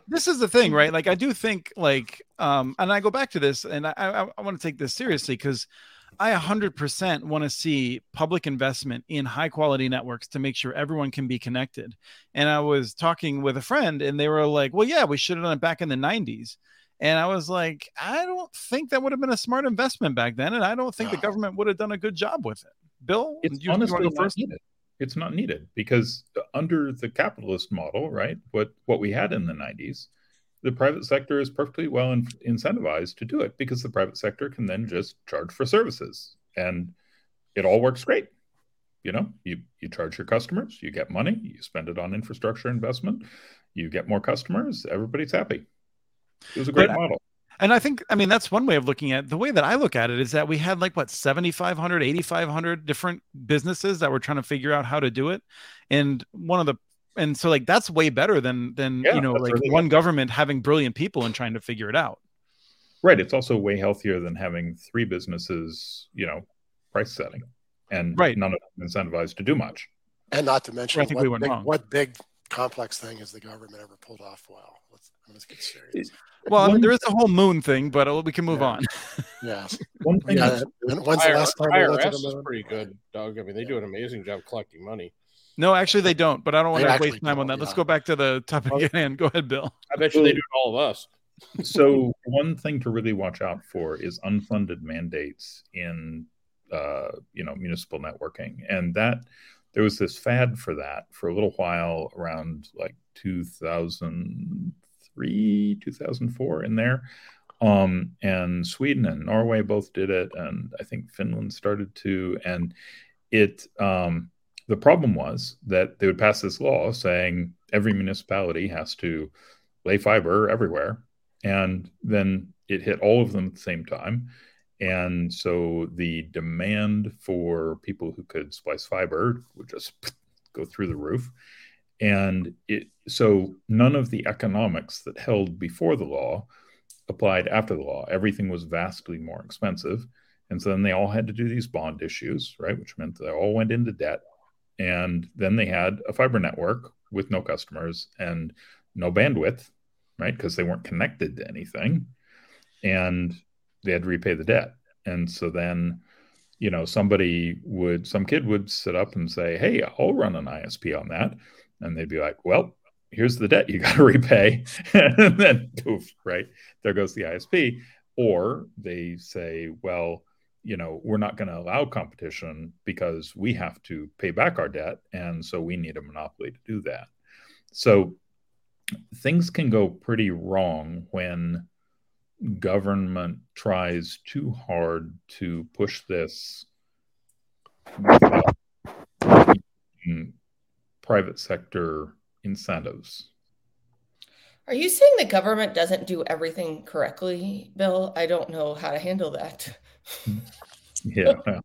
this is the thing, right? Like, I do think, like, um, and I go back to this, and I, I, I want to take this seriously because I 100% want to see public investment in high quality networks to make sure everyone can be connected. And I was talking with a friend, and they were like, well, yeah, we should have done it back in the 90s. And I was like, I don't think that would have been a smart investment back then. And I don't think the government would have done a good job with it. Bill, it's you, honestly you not needed. It's not needed because uh, under the capitalist model, right? What what we had in the 90s, the private sector is perfectly well in, incentivized to do it because the private sector can then just charge for services and it all works great. You know, you you charge your customers, you get money, you spend it on infrastructure investment, you get more customers, everybody's happy. It was a great but, model. And I think, I mean, that's one way of looking at it. the way that I look at it is that we had like what 7,500, 8,500 different businesses that were trying to figure out how to do it. And one of the, and so like that's way better than, than, yeah, you know, like really one good. government having brilliant people and trying to figure it out. Right. It's also way healthier than having three businesses, you know, price setting and right. none of them incentivized to do much. And not to mention, I think what, we went big, wrong. what big complex thing has the government ever pulled off well? Let's, let's get serious. Well, I mean, there is a whole moon thing, but uh, we can move yeah. on. yes. One thing yeah, when's the last time IRS is pretty good, Doug. I mean, they yeah. do an amazing job collecting money. No, actually, they don't. But I don't want to waste time on that. Let's go back to the topic at hand. Go ahead, Bill. I bet you they do all of us. so one thing to really watch out for is unfunded mandates in, uh, you know, municipal networking, and that there was this fad for that for a little while around like 2000 2003, 2004 in there. Um, and Sweden and Norway both did it, and I think Finland started to. And it, um, the problem was that they would pass this law saying every municipality has to lay fiber everywhere, and then it hit all of them at the same time. And so the demand for people who could splice fiber would just go through the roof. And it, so none of the economics that held before the law applied after the law. Everything was vastly more expensive. And so then they all had to do these bond issues, right? Which meant they all went into debt. And then they had a fiber network with no customers and no bandwidth, right? Because they weren't connected to anything. And they had to repay the debt. And so then, you know, somebody would, some kid would sit up and say, Hey, I'll run an ISP on that and they'd be like, well, here's the debt you got to repay. and then poof, right? There goes the ISP. Or they say, well, you know, we're not going to allow competition because we have to pay back our debt. And so we need a monopoly to do that. So things can go pretty wrong when government tries too hard to push this private sector incentives. Are you saying the government doesn't do everything correctly, Bill? I don't know how to handle that. Yeah, well,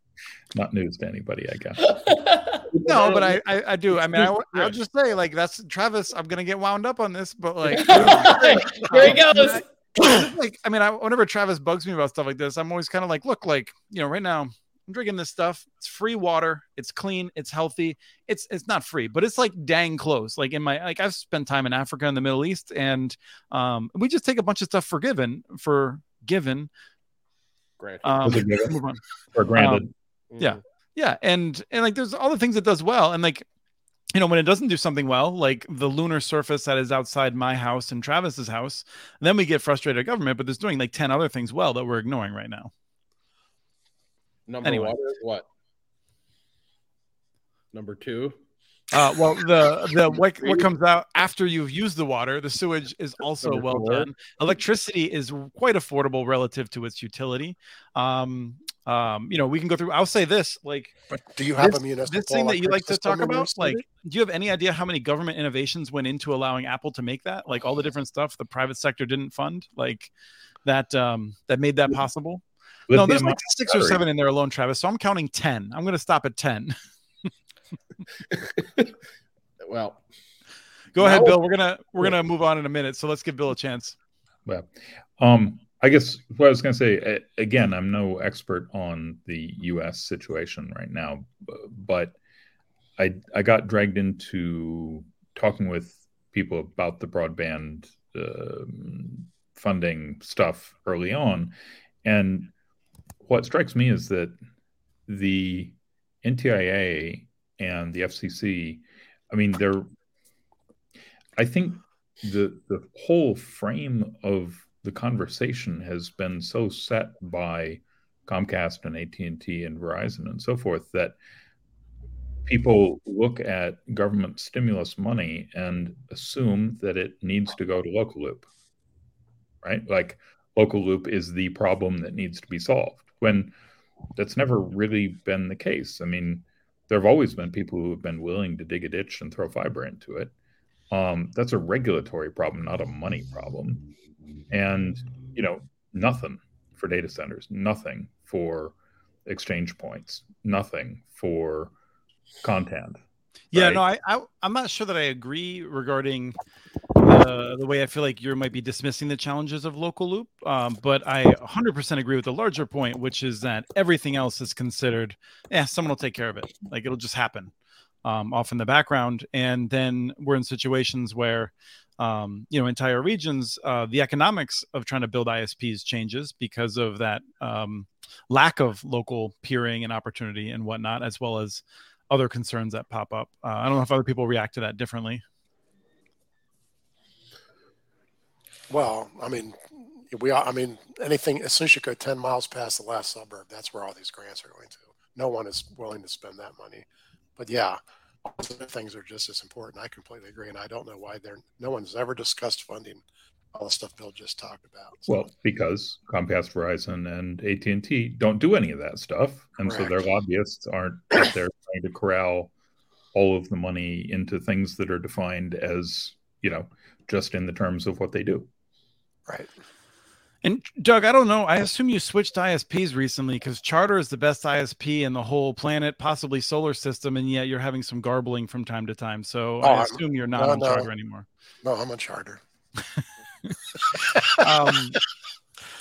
not news to anybody, I guess. no, but I, I, I do. I mean, I, I'll just say like that's Travis. I'm gonna get wound up on this, but like here he um, goes. like, I mean, I, whenever Travis bugs me about stuff like this, I'm always kind of like, look, like you know, right now I'm drinking this stuff. It's free water. It's clean. It's healthy. It's it's not free, but it's like dang close. Like in my like I've spent time in Africa and the Middle East, and um, we just take a bunch of stuff for given for given. Great. Um, Was it given? move on. Or granted, Um, yeah. yeah and and like there's all the things it does well and like you know when it doesn't do something well like the lunar surface that is outside my house and travis's house then we get frustrated at government but it's doing like 10 other things well that we're ignoring right now Number Anyway. one, what? Number two. uh well the the what, what comes out after you've used the water the sewage is also Number well four. done electricity is quite affordable relative to its utility um um you know we can go through i'll say this like But do you have this, a municipal this thing that you like to talk about like do you have any idea how many government innovations went into allowing apple to make that like all the different stuff the private sector didn't fund like that um that made that possible no there's like six or seven in there alone travis so i'm counting 10 i'm going to stop at 10 Well, go ahead bill. We're gonna we're gonna move on in a minute so let's give bill a chance. Well, Um, I guess what I was going to say again, I'm no expert on the U.S. situation right now, but I I got dragged into talking with people about the broadband um, funding stuff early on, and what strikes me is that the NTIA and the FCC, I mean, they're I think the the whole frame of the conversation has been so set by Comcast and AT&T and Verizon and so forth that people look at government stimulus money and assume that it needs to go to local loop right? Like local loop is the problem that needs to be solved when that's never really been the case. I mean there have always been people who have been willing to dig a ditch and throw fiber into it. Um, that's a regulatory problem not a money problem. And you know nothing for data centers nothing for exchange points nothing for content yeah Right. no I, I i'm not sure that i agree regarding uh, the way i feel like you might be dismissing the challenges of local loop um, but i 100% agree with the larger point which is that everything else is considered yeah someone will take care of it like it'll just happen um, off in the background and then we're in situations where um, you know entire regions uh, the economics of trying to build isps changes because of that um, lack of local peering and opportunity and whatnot as well as other concerns that pop up uh, i don't know if other people react to that differently Well, I mean, we are, I mean, anything, as soon as you go 10 miles past the last suburb, that's where all these grants are going to. No one is willing to spend that money. But yeah, things are just as important. I completely agree. And I don't know why they're, no one's ever discussed funding all the stuff Bill just talked about. So, well because comcast verizon and at&t don't do any of that stuff and so their lobbyists aren't out there trying to corral all of the money into things that are defined as you know just in the terms of what they do right. and doug i don't know i assume you switched isps recently because charter is the best isp in the whole planet possibly solar system and yet you're having some garbling from time to time so Oh, i I'm- assume you're not no, on no. charter anymore No, I'm on charter. um,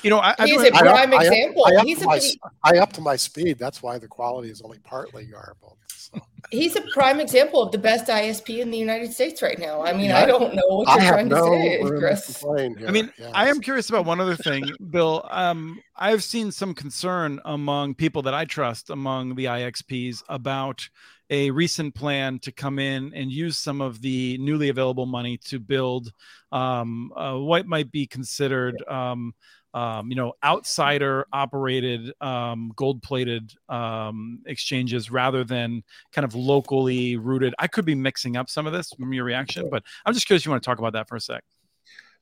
you know i, I He's do- a prime I example. I up, He's to a my, pretty- I up to my speed. That's why the quality is only partly garbled. So, He's a prime example of the best ISP in the United States right now. I mean, Yeah. I don't know what you're have trying to no say, room to Chris. I mean, Yeah. I am curious about one other thing, Bill. Um, I've seen some concern among people that I trust, among the IXPs, about a recent plan to come in and use some of the newly available money to build um, uh, what might be considered, um, um, you know, outsider operated, um, gold plated um, exchanges rather than kind of locally rooted. I could be mixing up some of this from your reaction, but I'm just curious. if You want to talk about that for a sec?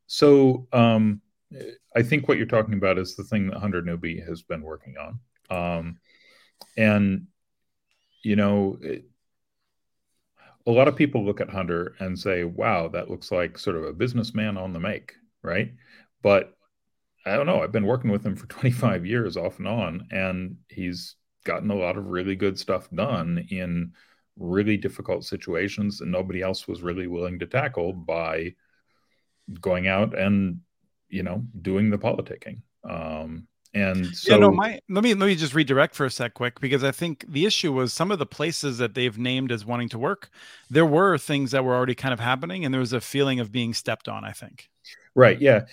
So um, I think what you're talking about is the thing that Hunter Newby has been working on. Um, and, you know, it, a lot of people look at Hunter and say, wow, that looks like sort of a businessman on the make, right? But I don't know. I've been working with him for 25 years off and on, and he's gotten a lot of really good stuff done in really difficult situations that nobody else was really willing to tackle by going out and you know doing the politicking um and so yeah, no, my let me let me just redirect for a sec quick because I think the issue was some of the places that they've named as wanting to work, there were things that were already kind of happening and there was a feeling of being stepped on, I think. Right. Yeah.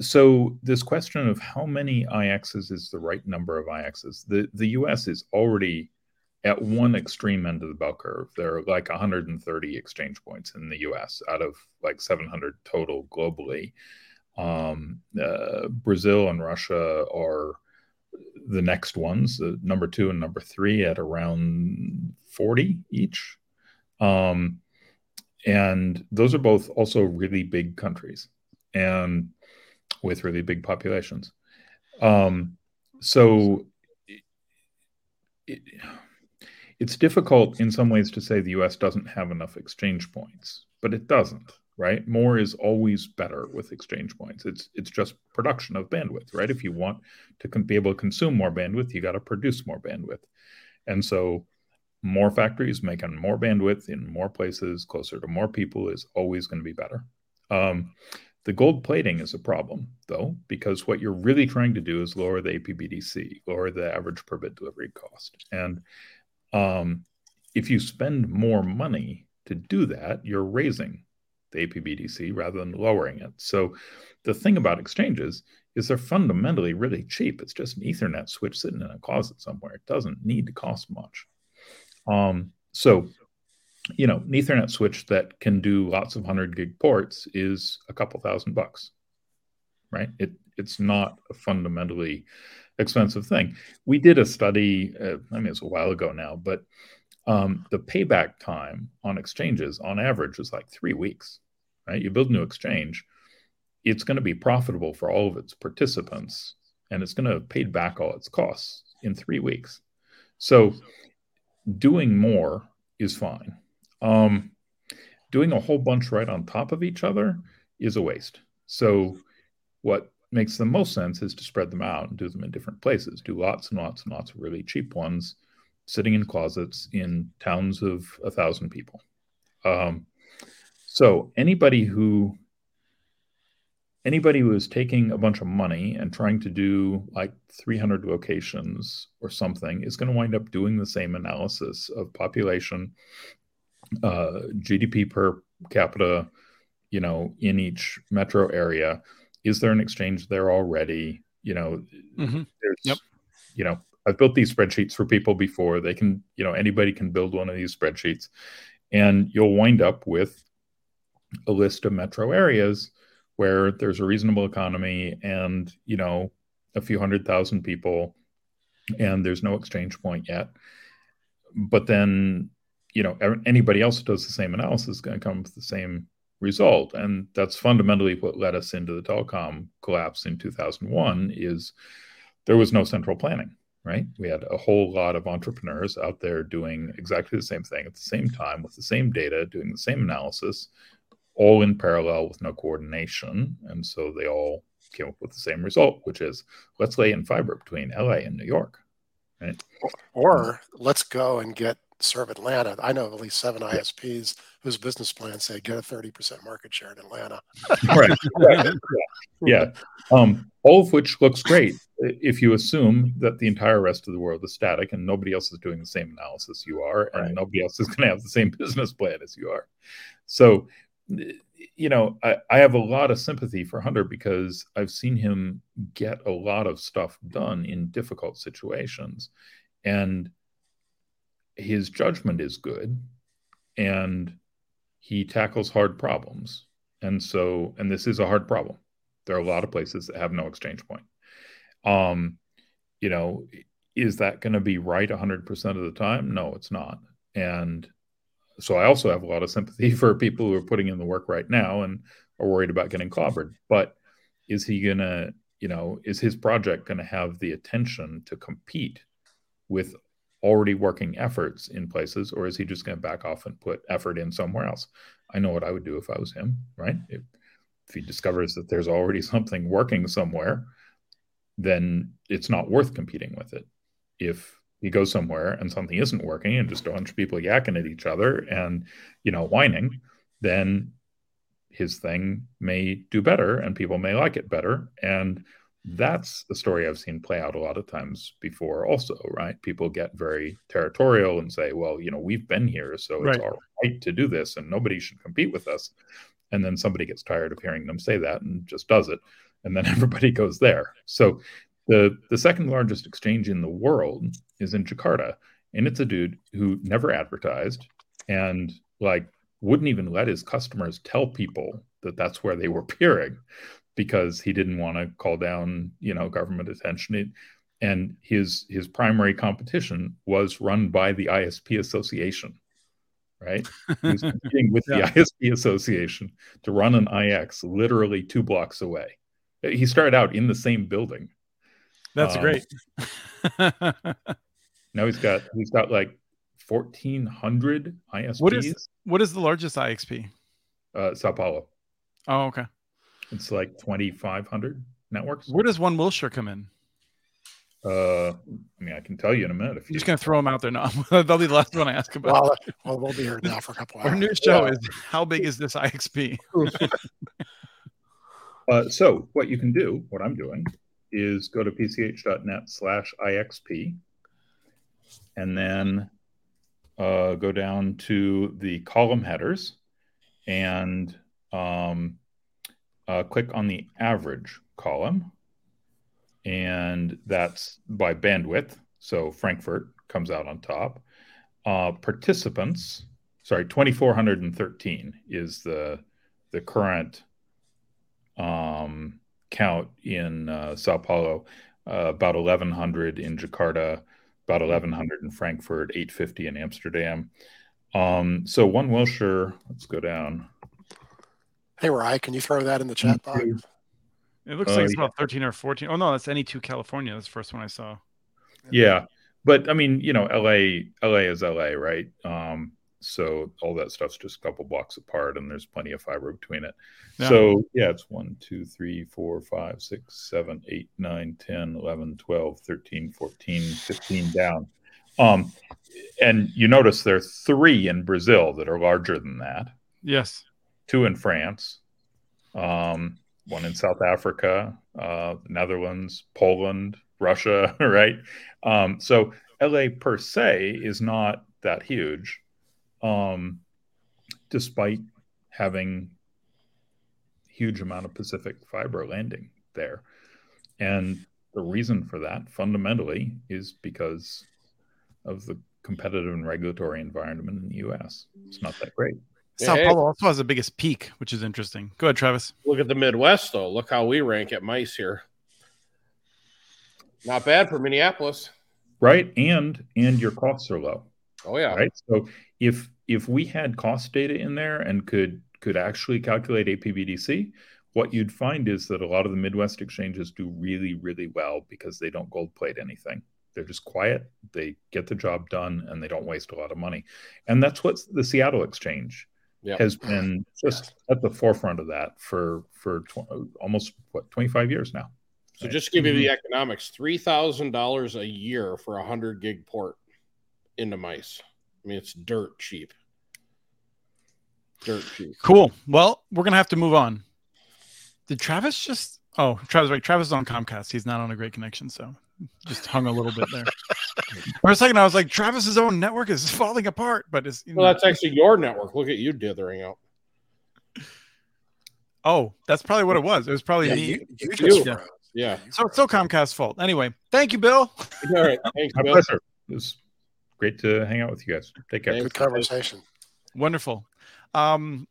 So this question of how many IXs is the right number of IXs, the, the US is already at one extreme end of the bell curve. There are like 130 exchange points in the US out of like 700 total globally. Um, uh, Brazil and Russia are the next ones, number two and number three at around 40 each. Um, and those are both also really big countries and with really big populations. Um, so it, it's difficult in some ways to say the US doesn't have enough exchange points, but it doesn't right? More is always better with exchange points. It's it's just production of bandwidth, right? If you want to be able to consume more bandwidth, you got to produce more bandwidth, and so more factories making more bandwidth in more places, closer to more people, is always going to be better. Um, the gold plating is a problem, though, because what you're really trying to do is lower the APBDC, lower the average per bit delivery cost, and um, if you spend more money to do that, you're raising the APBDC rather than lowering it. So the thing about exchanges is they're fundamentally really cheap. It's just an Ethernet switch sitting in a closet somewhere. It doesn't need to cost much. Um, so, you know, an Ethernet switch that can do lots of hundred gig ports is a couple thousand bucks, right? It it's not a fundamentally expensive thing. We did a study. Uh, I mean, it's a while ago now, but um, the payback time on exchanges on average is like three weeks right? You build a new exchange it's going to be profitable for all of its participants and it's going to have paid back all its costs in three weeks. So doing more is fine. Um, doing a whole bunch right on top of each other is a waste. So what makes the most sense is to spread them out and do them in different places. Do lots and lots and lots of really cheap ones sitting in closets in towns of a thousand people. Um, so anybody who anybody who is taking a bunch of money and trying to do like 300 locations or something is going to wind up doing the same analysis of population, uh, GDP per capita, you know, in each metro area. Is there an exchange there already? You know, mm-hmm. there's, yep. you know, I've built these spreadsheets for people before. They can, you know, anybody can build one of these spreadsheets, and you'll wind up with a list of metro areas where there's a reasonable economy and, you know, a few hundred thousand people, and there's no exchange point yet. But then, you know, anybody else does the same analysis is going to come with the same result and that's fundamentally what led us into the telecom collapse in 2001 is there was no central planning right? We had a whole lot of entrepreneurs out there doing exactly the same thing at the same time with the same data, doing the same analysis, all in parallel with no coordination. And so they all came up with the same result, which is let's lay in fiber between LA and New York. Right? Or let's go and get serve Atlanta. I know of at least seven ISPs whose business plans say get a 30% market share in Atlanta. right. yeah. yeah. Um, all of which looks great if you assume that the entire rest of the world is static and nobody else is doing the same analysis you are, and right. nobody else is going to have the same business plan as you are. So, you know, I, I, have a lot of sympathy for Hunter because I've seen him get a lot of stuff done in difficult situations. And his judgment is good and he tackles hard problems. And so, and this is a hard problem. There are a lot of places that have no exchange point. Um, you know, is that going to be right 100% of the time? No, it's not. And so I also have a lot of sympathy for people who are putting in the work right now and are worried about getting clobbered. But is he going to, you know, is his project going to have the attention to compete with already working efforts in places, or is he just going to back off and put effort in somewhere else? I know what I would do if I was him, right? If he discovers that there's already something working somewhere, then it's not worth competing with it. If he goes somewhere and something isn't working and just a bunch of people yakking at each other and you know whining then his thing may do better and people may like it better and that's the story i've seen play out a lot of times before also right? People get very territorial and say well you know we've been here so it's our Right. to do this and nobody should compete with us. And then somebody gets tired of hearing them say that and just does it and then everybody goes there. So the the second largest exchange in the world is in Jakarta, and it's a dude who never advertised and like wouldn't even let his customers tell people that that's where they were peering because he didn't want to call down you know government attention. It, and his his primary competition was run by the ISP Association, right? He was competing with Yeah. the ISP Association to run an IX literally two blocks away. He started out in the same building. That's Um, great. Now he's got he's got like fourteen hundred ISPs. What is- what is the largest IXP? uh, Sao Paulo? Oh, okay. It's like twenty five hundred networks. Where does one Wilshire come in? Uh, I mean, I can tell you in a minute if I'm you. just gonna throw them out there now. That'll be the last one I ask about. Well, well, we'll be here now for a couple Hours. Our new show Yeah. is how big is this IXP? Uh, so what you can do, what I'm doing, is go to pch.net slash IXP, and then uh, go down to the column headers and um, uh, click on the average column. And that's by bandwidth. So Frankfurt comes out on top. Uh, participants, sorry, 2,413 is the the current um, count in uh, Sao Paulo, uh, about 1,100 in Jakarta, about 1,100 in Frankfurt, 850 in Amsterdam. Um, so one Wilshire, let's go down. Hey, Rye, can you throw that in the chat box? It looks Uh, like it's yeah. about 13 or 14. Oh no, that's Any2 California. That's the first one I saw. Yeah, but I mean, you know, LA, LA is LA, right? Um, so all that stuff's just a couple blocks apart, and there's plenty of fiber between it. Yeah. So yeah, it's 1, 2, 3, 4, 5, 6, 7, 8, 9, 10, 11, 12, 13, 14, 15 down. Um, and you notice there are three in Brazil that are larger than that, Yes. Two in France, um, one in South Africa, uh, Netherlands, Poland, Russia, right? Um, so LA per se is not that huge, um, despite having huge amount of Pacific fiber landing there. And the reason for that fundamentally is because of the competitive and regulatory environment in the US. It's not that great. Sao Hey. Paulo also has the biggest peak, which is interesting. Go ahead, Travis. Look at the Midwest, though. Look how we rank at MICE here. Not bad for Minneapolis. Right? And and your costs are low. Oh yeah. right so if if we had cost data in there and could could actually calculate apbdc what you'd find is that a lot of the midwest exchanges do really really well because they don't gold plate anything they're just quiet they get the job done and they don't waste a lot of money and that's what the seattle exchange Yep. has been just at the forefront of that for for tw- almost what 25 years now So just to give you the economics, three thousand dollars a year for a hundred gig port into MICE. I mean, it's dirt cheap. Dirt cheap. Cool. Well, we're gonna have to move on. Did Travis just? Oh, Travis, right. Travis is on Comcast. He's not on a great connection, so just hung a little bit there. For a second, I was like, Travis's own network is falling apart, but it's Well, that's actually your network. Look at you dithering out. oh, that's probably what it was. It was probably Yeah, me. you, you just Yeah. froze. Yeah. So it's still Comcast's fault. Anyway, thank you, Bill. All right. Thanks, my Bill. pleasure it was great to hang out with you guys take care Thanks. Good conversation. Wonderful. Um,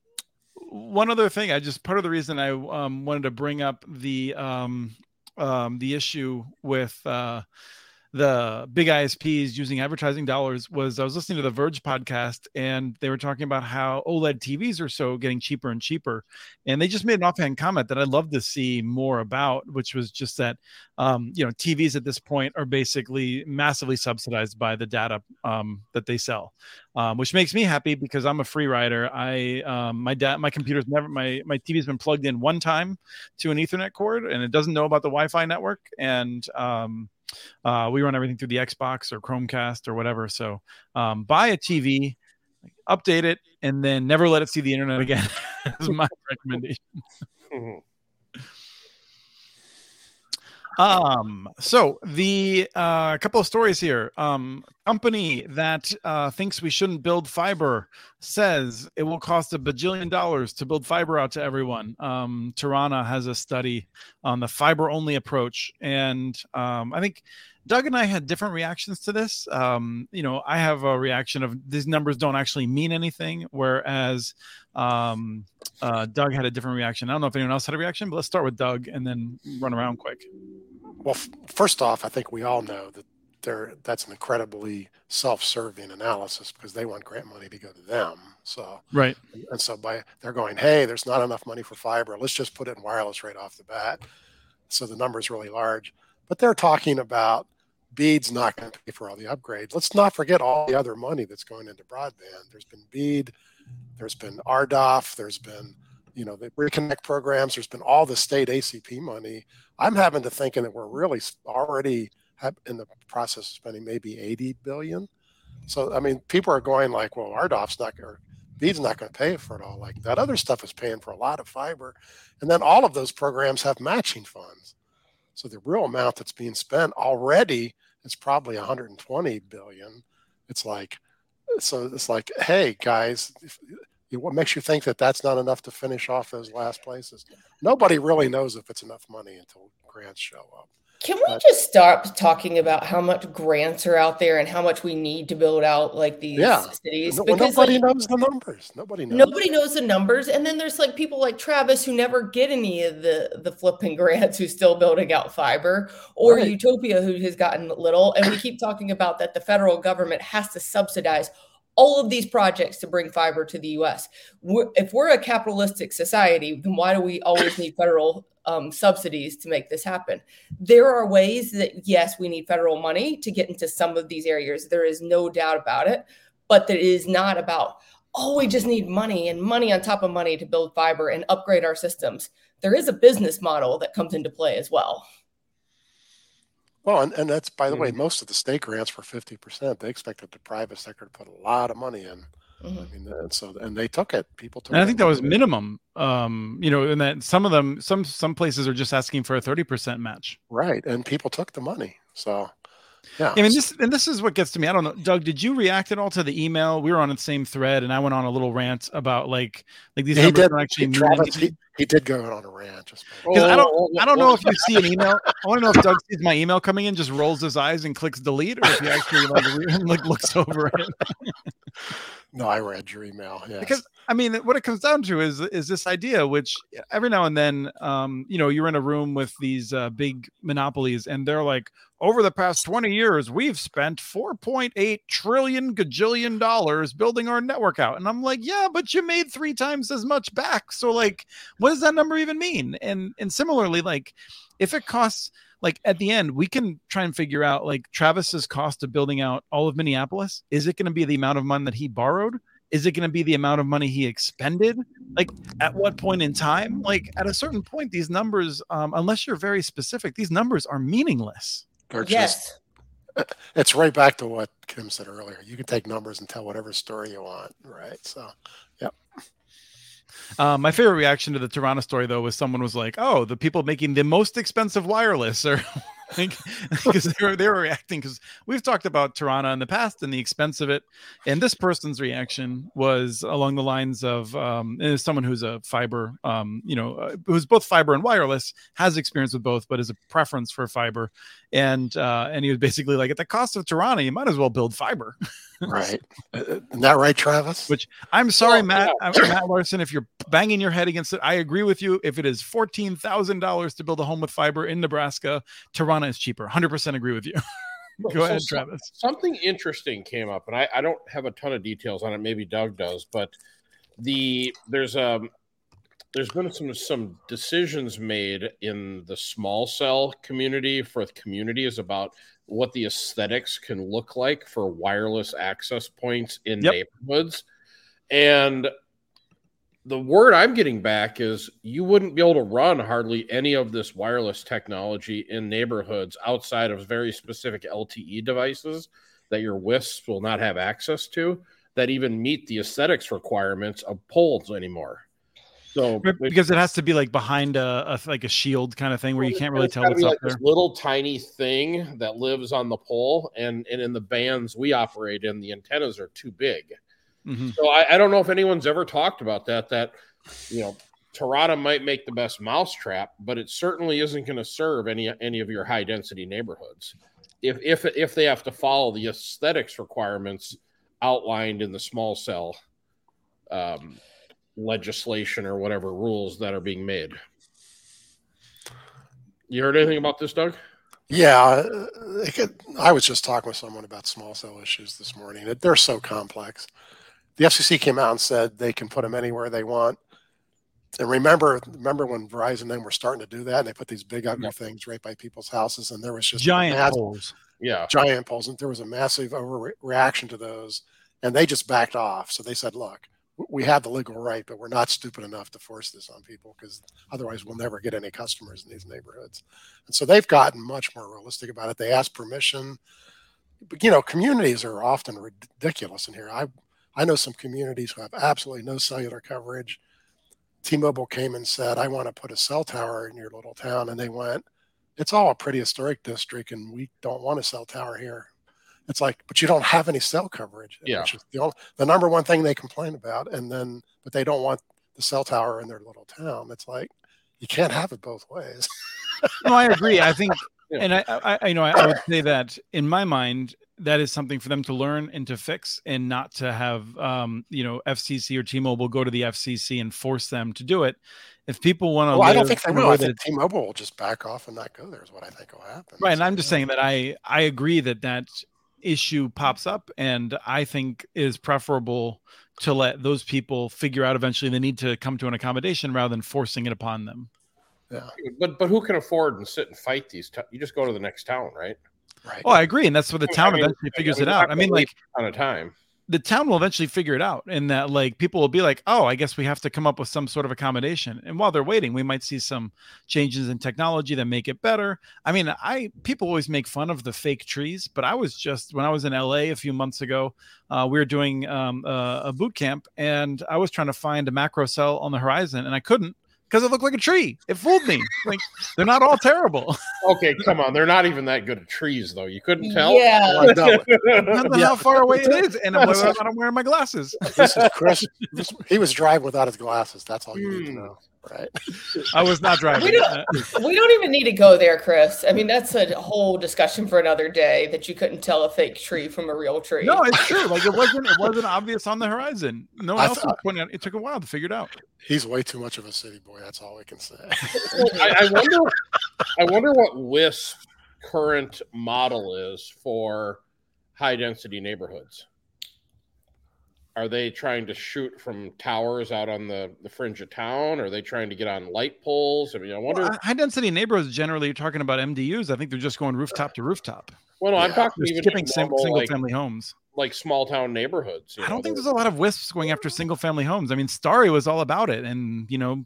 one other thing, I just part of the reason I um, wanted to bring up the um, um, the issue with uh, the big ISPs using advertising dollars was I was listening to the Verge podcast and they were talking about how OLED TVs are so getting cheaper and cheaper, and they just made an offhand comment that I'd love to see more about, which was just that um, you know TVs at this point are basically massively subsidized by the data um, that they sell um, which makes me happy because I'm a free rider. I um, my dad my computer's never my my TV's been plugged in one time to an Ethernet cord and it doesn't know about the Wi-Fi network and um, uh, we run everything through the Xbox or Chromecast or whatever. So um, buy a TV, update it, and then never let it see the internet again. is my recommendation. Um, so the uh, couple of stories here. Um, company that uh, thinks we shouldn't build fiber says it will cost a bajillion dollars to build fiber out to everyone. Um, Tarana has a study on the fiber only approach, and um, I think Doug and I had different reactions to this. Um, you know, I have a reaction of these numbers don't actually mean anything, whereas um, uh, Doug had a different reaction. I don't know if anyone else had a reaction, but let's start with Doug and then run around quick. Well, f- first off, I think we all know that they're, that's an incredibly self-serving analysis because they want grant money to go to them. So, Right. and so by they're going, hey, there's not enough money for fiber. Let's just put it in wireless right off the bat. So the number is really large. But they're talking about BEAD's not going to pay for all the upgrades. Let's not forget all the other money that's going into broadband. There's been BEAD, there's been RDOF, there's been you know the reconnect programs. There's been all the state ACP money. I'm having to thinking that we're really already in the process of spending maybe 80 billion. So I mean, people are going like, well, RDOF's not or BEAD's not going to pay for it all. Like that other stuff is paying for a lot of fiber, and then all of those programs have matching funds. So the real amount that's being spent already is probably 120 billion. It's like, so it's like, hey guys, if, what makes you think that that's not enough to finish off those last places? Nobody really knows if it's enough money until grants show up. Can we just stop talking about how much grants are out there and how much we need to build out like these Yeah. cities? Well, Because nobody like, knows the numbers. Nobody knows. nobody knows the numbers, and then there's like people like Travis who never get any of the the flipping grants who's still building out fiber, or Right. Utopia who has gotten little. And we keep talking about that the federal government has to subsidize all of these projects to bring fiber to the U.S. We're, if we're a capitalistic society, then why do we always need federal um, subsidies to make this happen? There are ways that yes, we need federal money to get into some of these areas. There is no doubt about it, but that it is not about oh, we just need money and money on top of money to build fiber and upgrade our systems. There is a business model that comes into play as well. Well, and, and that's by the way, Mhm. most of the state grants were 50%. They expected the private sector to put a lot of money in. Mhm. I mean, and so, and they took it. People took And I think that was minimum. Um, you know, and that some of them, some some places are just asking for a thirty percent match. Right. And people took the money. So, yeah. I mean, this and this is what gets to me. I don't know, Doug. Did you react at all to the email? We were on the same thread, and I went on a little rant about like like these he numbers did. actually Travis, he, he did go on a rant. Just Because I don't, Oh, I don't know if you see an email. I want to know if Doug sees my email coming in, just rolls his eyes and clicks delete, or if he actually like, like looks over it. no, I read your email. Yes. Because I mean, what it comes down to is is this idea, which every now and then, um, you know, you're in a room with these uh, big monopolies, and they're like, over the past 20 years, we've spent 4.8 trillion gajillion dollars building our network out, and I'm like, yeah, but you made three times as much back. So, like, what does that number even mean? And and similarly, like, if it costs like at the end we can try and figure out like travis's cost of building out all of minneapolis is it going to be the amount of money that he borrowed is it going to be the amount of money he expended like at what point in time like at a certain point these numbers um, unless you're very specific these numbers are meaningless They're just- Yes. it's right back to what Kim said earlier. You can take numbers and tell whatever story you want. Right. So, um, my favorite reaction to the Tarana story though was someone was like oh the people making the most expensive wireless like because they were they were reacting because we've talked about Tarana in the past and the expense of it, and this person's reaction was along the lines of um, as someone who's a fiber, um, you know, uh, who's both fiber and wireless, has experience with both, but is a preference for fiber, and uh, and he was basically like at the cost of Tarana, you might as well build fiber. right. Uh, Isn't that right, Travis? Which I'm sorry, Well, Matt, uh, Matt Larson, if you're banging your head against it, I agree with you. If it is fourteen thousand dollars to build a home with fiber in Nebraska, Tirana is cheaper. Hundred percent agree with you. Go So ahead, Travis. Something interesting came up, and I, I don't have a ton of details on it. Maybe Doug does, but the there's um there's been some some decisions made in the small cell community for the communities about what the aesthetics can look like for wireless access points in Yep. neighborhoods, and the word I'm getting back is you wouldn't be able to run hardly any of this wireless technology in neighborhoods outside of very specific LTE devices that your WISPs will not have access to that even meet the aesthetics requirements of poles anymore. So because it has to be like behind a, a like a shield kind of thing where you can't really tell what's up like there. This little tiny thing that lives on the pole, and and in the bands we operate in, the antennas are too big. Mm-hmm. So I, I, don't know if anyone's ever talked about that. That you know, Tarana might make the best mousetrap, but it certainly isn't going to serve any any of your high density neighborhoods. If if if they have to follow the aesthetics requirements outlined in the small cell um, legislation or whatever rules that are being made. You heard anything about this, Doug? Yeah, could, I was just talking with someone about small cell issues this morning. They're so complex. The FCC came out and said they can put them anywhere they want. And remember, remember when Verizon and them were starting to do that, and they put these big ugly yep. things right by people's houses, and there was just giant massive, poles. Yeah, giant poles, and there was a massive overreaction to those, and they just backed off. So they said, "Look, we have the legal right, but we're not stupid enough to force this on people because otherwise we'll never get any customers in these neighborhoods. And so they've gotten much more realistic about it. They ask permission. But, you know, communities are often ridiculous in here. I I know some communities who have absolutely no cellular coverage. T-Mobile came and said, "I want to put a cell tower in your little town," and they went, "It's all a pretty historic district, and we don't want a cell tower here." It's like, but you don't have any cell coverage. Yeah. Which is the, only, the number one thing they complain about. And then, but they don't want the cell tower in their little town. It's like, you can't have it both ways. no, I agree. I think, yeah. and I, I, you know, I, I would say that in my mind, that is something for them to learn and to fix and not to have um, you know FCC or T-Mobile go to the FCC and force them to do it. If people want to, well, I don't think they will. I think T-Mobile will just back off and not go there. Is what I think will happen. Right, so, and I'm just yeah. saying that I I agree that that issue pops up and i think is preferable to let those people figure out eventually they need to come to an accommodation rather than forcing it upon them yeah but but who can afford and sit and fight these t- you just go to the next town right right. Oh i agree and that's what the town I mean, eventually figures I mean, it out. i mean like on a time. the town will eventually figure it out and that like people will be like oh i guess we have to come up with some sort of accommodation. And while they're waiting we might see some changes in technology that make it better. I mean i people always make fun of the fake trees but i was just when i was in la a few months ago uh, we were doing um, uh, a boot camp and i was trying to find a macro cell on the horizon and i couldn't because it looked like a tree. It fooled me. Like they're not all terrible. okay, come on. They're not even that good at trees, though. You couldn't tell. Yeah. Depends on how far away it is, and whether I'm wearing my glasses. This is Chris. This, he was driving without his glasses. That's all you mm. need to hmm. know right? I was not driving. We don't, uh, we don't even need to go there, Chris. I mean, that's a whole discussion for another day. That you couldn't tell a fake tree from a real tree. No, it's true. Like it wasn't. It wasn't obvious on the horizon. No one I else thought, was pointing out. It took a while to figure it out. He's way too much of a city boy. That's all I can say. I, I wonder. I wonder what Wisp current model is for high density neighborhoods are they trying to shoot from towers out on the, the fringe of town? Are they trying to get on light poles? I mean, I wonder. Well, high density neighborhoods generally, you're talking about MDUs. I think they're just going rooftop to rooftop. Well, no, yeah. I'm talking they're even skipping normal, single like, family homes, like small town neighborhoods. I don't know, think there's a lot of wisps going after single family homes. I mean, Starry was all about it, and you know,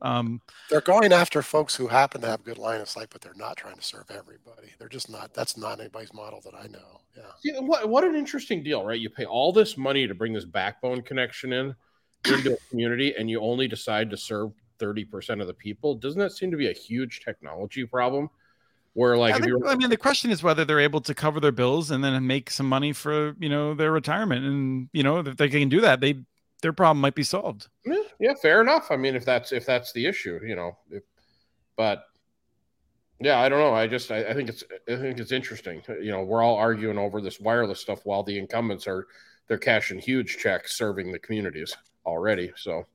um, they're going after folks who happen to have good line of sight, but they're not trying to serve everybody. They're just not. That's not anybody's model that I know. Yeah. See, what what an interesting deal, right? You pay all this money to bring this backbone connection in into a community, and you only decide to serve thirty percent of the people. Doesn't that seem to be a huge technology problem? Where like, I, think, I mean, the question is whether they're able to cover their bills and then make some money for you know their retirement, and you know if they can do that, they their problem might be solved. Yeah, yeah, fair enough. I mean, if that's if that's the issue, you know, if, but yeah, I don't know. I just I, I, think it's I think it's interesting. You know, we're all arguing over this wireless stuff while the incumbents are they're cashing huge checks serving the communities already. So,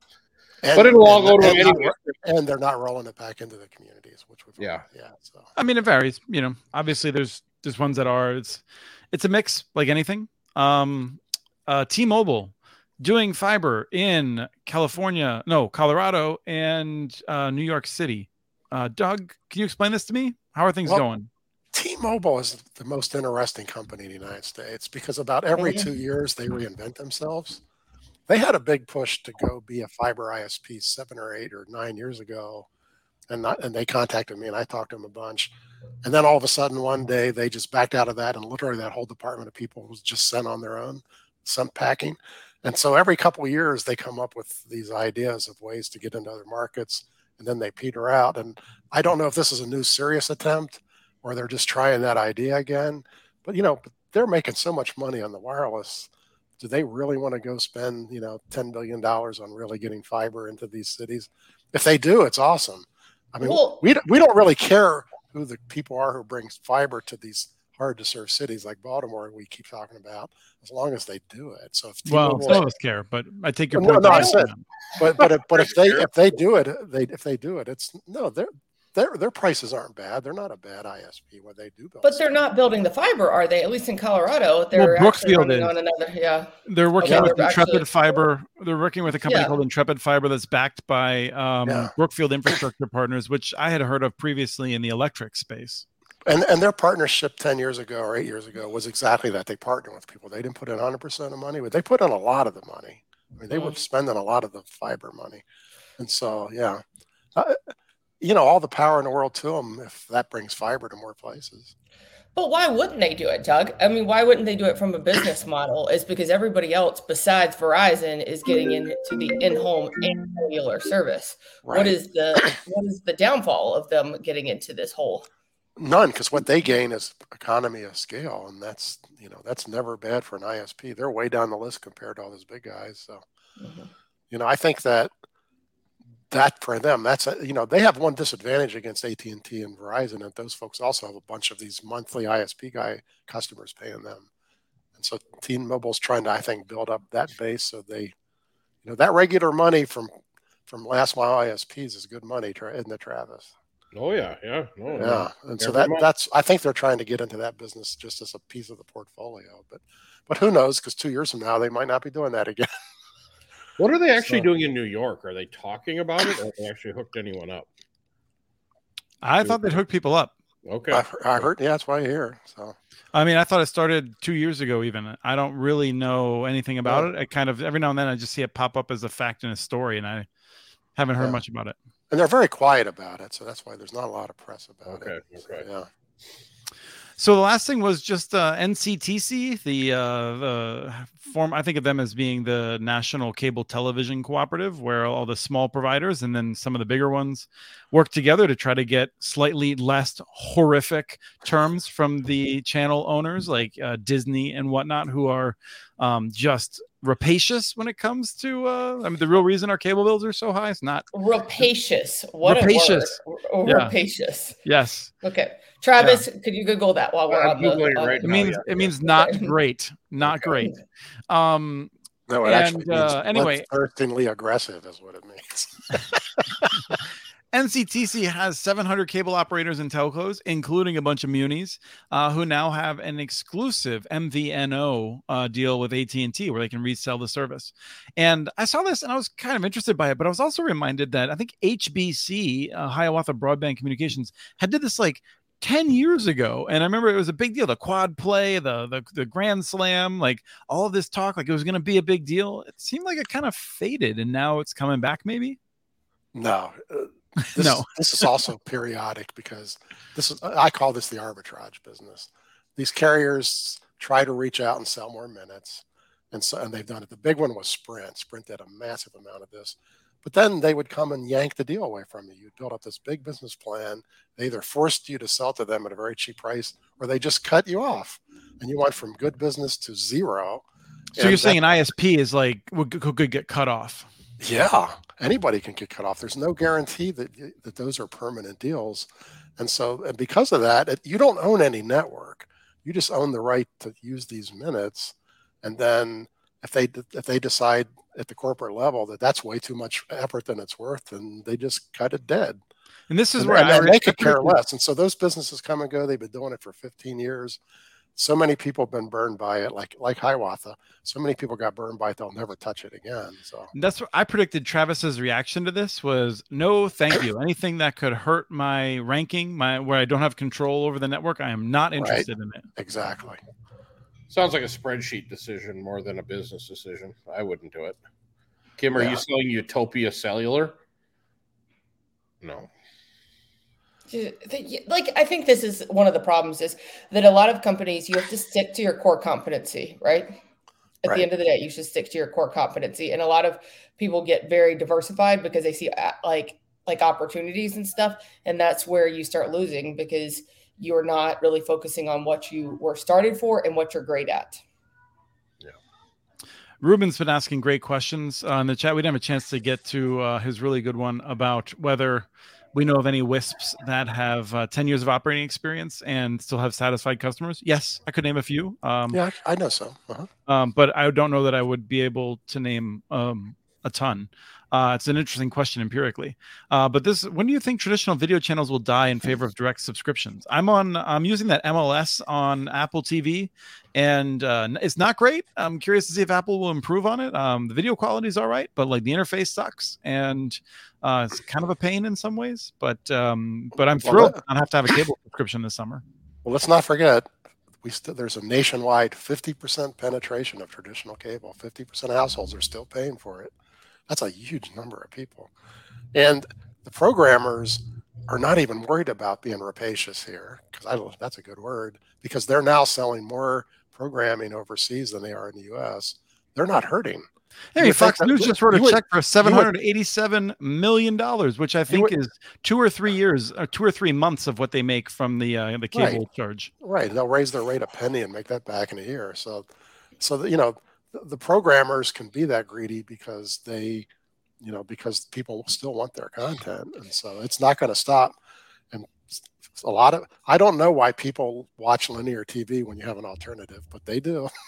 and, but it'll all go to and, anyway. and they're not rolling it back into the communities, which would yeah yeah. So I mean, it varies. You know, obviously there's there's ones that are it's it's a mix like anything. Um, uh, T-Mobile doing fiber in California, no, Colorado, and uh, New York City. Uh, Doug, can you explain this to me? How are things well, going? T-Mobile is the most interesting company in the United States because about every two years they reinvent themselves. they had a big push to go be a fiber ISP seven or eight or nine years ago, and not, and they contacted me and I talked to them a bunch, and then all of a sudden one day they just backed out of that and literally that whole department of people was just sent on their own, some packing, and so every couple of years they come up with these ideas of ways to get into other markets, and then they peter out, and I don't know if this is a new serious attempt or they're just trying that idea again, but you know they're making so much money on the wireless. Do they really want to go spend you know 10 billion dollars on really getting fiber into these cities? If they do it's awesome. I mean well, we, we don't really care who the people are who brings fiber to these hard to serve cities like baltimore we keep talking about as long as they do it so if well some of us care but i take your point no, no, I said, but but if, but if they if they do it they if they do it it's no they're their their prices aren't bad. They're not a bad ISP when they do build. But they're not building the fiber, are they? At least in Colorado, they're well, Brookfield is. on another. Yeah, they're working okay, with Intrepid actually, Fiber. They're working with a company yeah. called Intrepid Fiber that's backed by um, yeah. Brookfield Infrastructure Partners, which I had heard of previously in the electric space. And and their partnership ten years ago or eight years ago was exactly that. They partnered with people. They didn't put in 100 percent of money, but they put in a lot of the money. I mean, they were mm-hmm. spending a lot of the fiber money, and so yeah. Uh, you know, all the power in the world to them if that brings fiber to more places. But why wouldn't they do it, Doug? I mean, why wouldn't they do it from a business model? Is because everybody else besides Verizon is getting into the in-home and cellular service. Right. What is the what is the downfall of them getting into this hole? None, because what they gain is economy of scale, and that's you know that's never bad for an ISP. They're way down the list compared to all those big guys. So, mm-hmm. you know, I think that that for them that's a, you know they have one disadvantage against AT&T and Verizon and those folks also have a bunch of these monthly ISP guy customers paying them and so T-Mobile's trying to I think build up that base so they you know that regular money from from last mile ISPs is good money in the Travis oh yeah yeah oh, yeah and so that month. that's I think they're trying to get into that business just as a piece of the portfolio but but who knows because two years from now they might not be doing that again What are they actually so, doing in New York? Are they talking about it, or they actually hooked anyone up? I thought they'd hook people up. Okay, I, I heard. Yeah, that's why you're here. So, I mean, I thought it started two years ago. Even I don't really know anything about yeah. it. I kind of every now and then I just see it pop up as a fact in a story, and I haven't heard yeah. much about it. And they're very quiet about it, so that's why there's not a lot of press about okay, it. Okay. So, yeah. So the last thing was just uh, NCTC, the uh, the form. I think of them as being the National Cable Television Cooperative, where all the small providers and then some of the bigger ones work together to try to get slightly less horrific terms from the channel owners, like uh, Disney and whatnot, who are um, just rapacious when it comes to. Uh, I mean, the real reason our cable bills are so high is not rapacious. What rapacious. a word! Yeah. Rapacious. Yes. Okay. Travis, yeah. could you Google that while we're on the? On right it means yeah. it means not great, not great. Um, no, it and, actually means uh, anyway, thirstingly aggressive is what it means. NCTC has 700 cable operators and telcos, including a bunch of munis, uh, who now have an exclusive MVNO uh, deal with AT&T, where they can resell the service. And I saw this, and I was kind of interested by it, but I was also reminded that I think HBC, uh, Hiawatha Broadband Communications, had did this like 10 years ago. And i remember it was a big deal the quad play the the, the grand slam like all this talk like it was going to be a big deal. It seemed like it kind of faded and now it's coming back maybe? No uh, this, no this is also periodic because this is i call this the arbitrage business these carriers try to reach out and sell more minutes and so and they've done it the big one was sprint sprint did a massive amount of this but then they would come and yank the deal away from you. You'd build up this big business plan. They either forced you to sell to them at a very cheap price or they just cut you off. And you went from good business to zero. So you're saying an ISP is like could get cut off? Yeah, anybody can get cut off. There's no guarantee that that those are permanent deals, and so and because of that, you don't own any network. You just own the right to use these minutes, and then if they if they decide at the corporate level that that's way too much effort than it's worth, and they just cut it dead. And this is and, where and I, they could care less. And so those businesses come and go. They've been doing it for 15 years. So many people have been burned by it, like like Hiawatha. So many people got burned by it; they'll never touch it again. So that's what I predicted. Travis's reaction to this was no, thank you. Anything that could hurt my ranking, my where I don't have control over the network, I am not interested right. in it. Exactly. Sounds like a spreadsheet decision more than a business decision. I wouldn't do it. Kim, are Yeah. you selling Utopia Cellular? No. Like i think this is one of the problems is that a lot of companies you have to stick to your core competency right at Right. the end of the day you should stick to your core competency and a lot of people get very diversified because they see uh, like like opportunities and stuff and that's where you start losing because you're not really focusing on what you were started for and what you're great at Yeah. Ruben's been asking great questions uh, in the chat. We didn't have a chance to get to uh, his really good one about whether we know of any WISPs that have uh, 10 years of operating experience and still have satisfied customers. Yes, I could name a few. Um, Yeah, I I know so. Uh-huh. um, but I don't know that I would be able to name um, a ton. Uh, it's an interesting question empirically. Uh, but this, when do you think traditional video channels will die in favor of direct subscriptions? I'm on, I'm using that MLS on Apple TV, and uh, it's not great. I'm curious to see if Apple will improve on it. Um, the video quality is all right, but like the interface sucks, and uh, it's kind of a pain in some ways. But um, but I'm Well, thrilled that- I don't have to have a cable subscription this summer. Well, let's not forget, we st- there's a nationwide 50% penetration of traditional cable. 50% of households are still paying for it. That's a huge number of people. And the programmers are not even worried about being rapacious here, because I don't, that's a good word, because they're now selling more programming overseas than they are in the US. They're not hurting. Hey, Fox News just wrote a would- check for seven hundred eighty-seven million dollars, which I think would- is two or three years, or two or three months of what they make from the uh, the cable Right. charge. Right. They'll raise their rate a penny and make that back in a year. So, so that, you know, the, the programmers can be that greedy because they, you know, because people still want their content. And so it's not going to stop. And a lot of, I don't know why people watch linear TV when you have an alternative, but they do.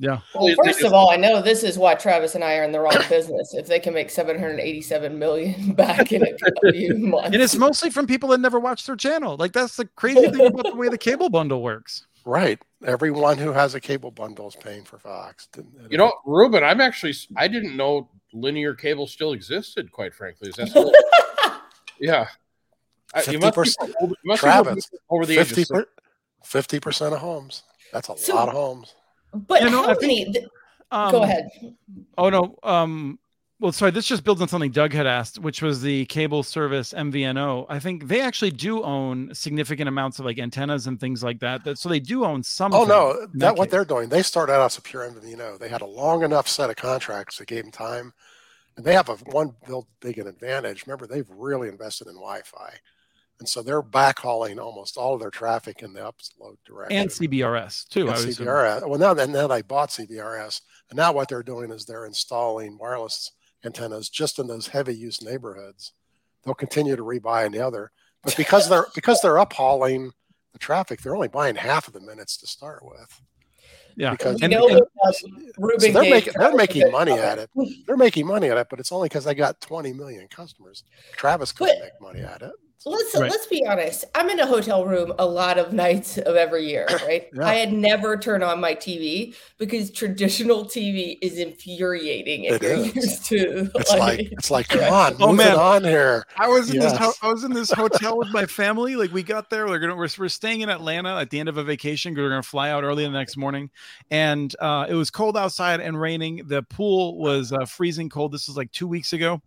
Yeah, well Well, first of all i know this is why travis and i are in the wrong business if they can make 787 million back in a few months and it's mostly from people that never watch their channel. Like that's the crazy thing about the way the cable bundle works. Right. Everyone who has a cable bundle is paying for Fox. You know, Ruben, I'm actually I didn't know linear cable still existed. Quite frankly, is that still? yeah. I- you must be 50% you must Travis, over the age of 50 six. fifty percent of homes. That's a So- lot of homes. but You know, how many th- Um, go ahead Oh no. Um. Well, sorry. This just builds on something Doug had asked, which was the cable service MVNO. I think they actually do own significant amounts of like antennas and things like that. That so they do own some. Oh no, that, that what they're doing. They started out as a pure MVNO. They had a long enough set of contracts that gave them time, and they have a one built big an advantage. Remember, they've really invested in Wi-Fi, and so they're backhauling almost all of their traffic in the upload direction. and CBRS too. And I. CBRS. Well, now then, then they bought CBRS, and now what they're doing is they're installing wireless antennas just in those heavy use neighborhoods. They'll continue to rebuy in the other, but because they're because they're uphauling the traffic, they're only buying half of the minutes to start with. Yeah. because We And- and- so they're making they're making money at it. They're making money at it, but it's only because they got 20 million customers. Travis couldn't But- make money at it. Let's Right. let's be honest. I'm in a hotel room a lot of nights of every year, right? Yeah. I had never turned on my TV because traditional TV is infuriating if It you're is. used to It's like it's like come on, Oh, move man. it on here. I was in this. Ho- I was in this hotel with my family. Like we got there, we're gonna we're, we're staying in Atlanta at the end of a vacation. Because We are gonna fly out early the next morning, and uh, it was cold outside and raining. The pool was uh, freezing cold. This was like two weeks ago,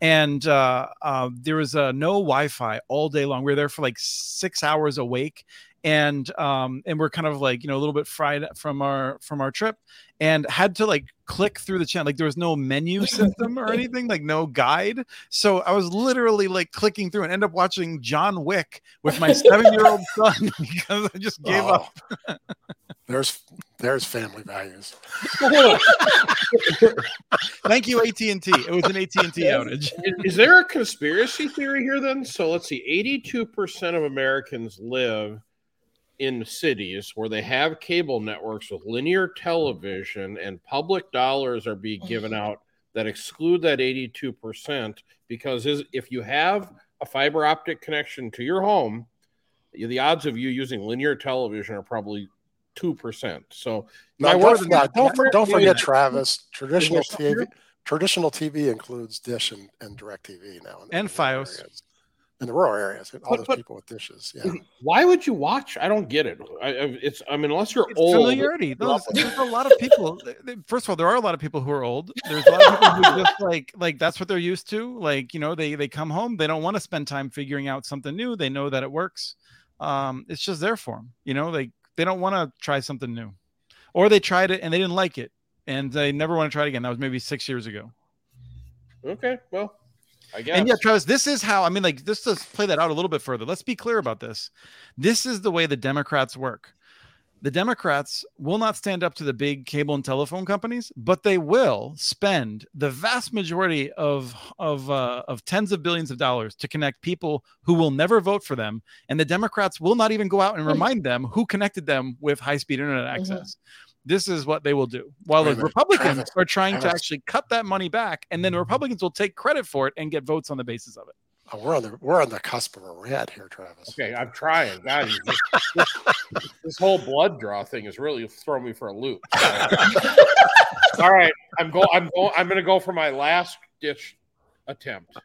and uh, uh, there was uh, no Wi-Fi all day long. We were there for like six hours awake, and um, and we're kind of like you know a little bit fried from our from our trip, and had to like click through the channel. Like there was no menu system or anything, like no guide. So I was literally like clicking through and end up watching John Wick with my seven year old son because I just gave up. Oh. there's there's family values. Thank you AT and T. It was an AT and T outage. Is, is there a conspiracy theory here then? So let's see. 82% of Americans live in cities where they have cable networks with linear television and public dollars are being given out that exclude that 82% because is, if you have a fiber optic connection to your home, the odds of you using linear television are probably 2%. So No, my don't, word- no, don't, for- don't Yeah. forget, Travis. Traditional something TV, traditional TV includes Dish and, and DirecTV now, in- And Fios. areas. in the rural areas. All But- those but- people with dishes. Yeah. Why would you watch? I don't get it. I, I, it's I mean, unless you're It's old. familiarity. No, there's, there's a lot of people. th- th- First of all, there are a lot of people who are old. There's a lot of people who just like like that's what they're used to. Like you know, they they come home, they don't want to spend time figuring out something new. They know that it works. Um, it's just there for them. You know, they they don't want to try something new, or they tried it and they didn't like it, and they never want to try it again. That was maybe six years ago. Okay, well, I guess. And yeah, Travis, this is how I mean, like, just to play that out a little bit further. Let's be clear about this. This is the way the Democrats work. The Democrats will not stand up to the big cable and telephone companies, but they will spend the vast majority of of uh, of tens of billions of dollars to connect people who will never vote for them, and the Democrats will not even go out and remind them who connected them with high speed internet access. This is what they will do, while the Republicans Travis, are trying to actually cut that money back, and then the Republicans will take credit for it and get votes on the basis of it. Oh, we're on the we're on the cusp of a red here, Travis. Okay, I'm trying. God, this, this whole blood draw thing is really throwing me for a loop. All right, I'm go. I'm go. I'm going to go for my last ditch attempt.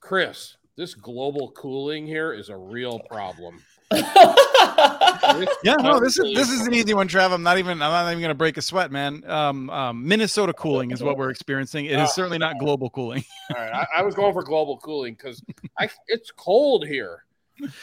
Chris, this global cooling here is a real problem. This Yeah, no, this is country- this is an easy one, Trav. I'm not even I'm not even gonna break a sweat, man. Um, um, Minnesota cooling is what we're experiencing. It is certainly not global cooling. All right, I, I was going for global cooling because I it's cold here.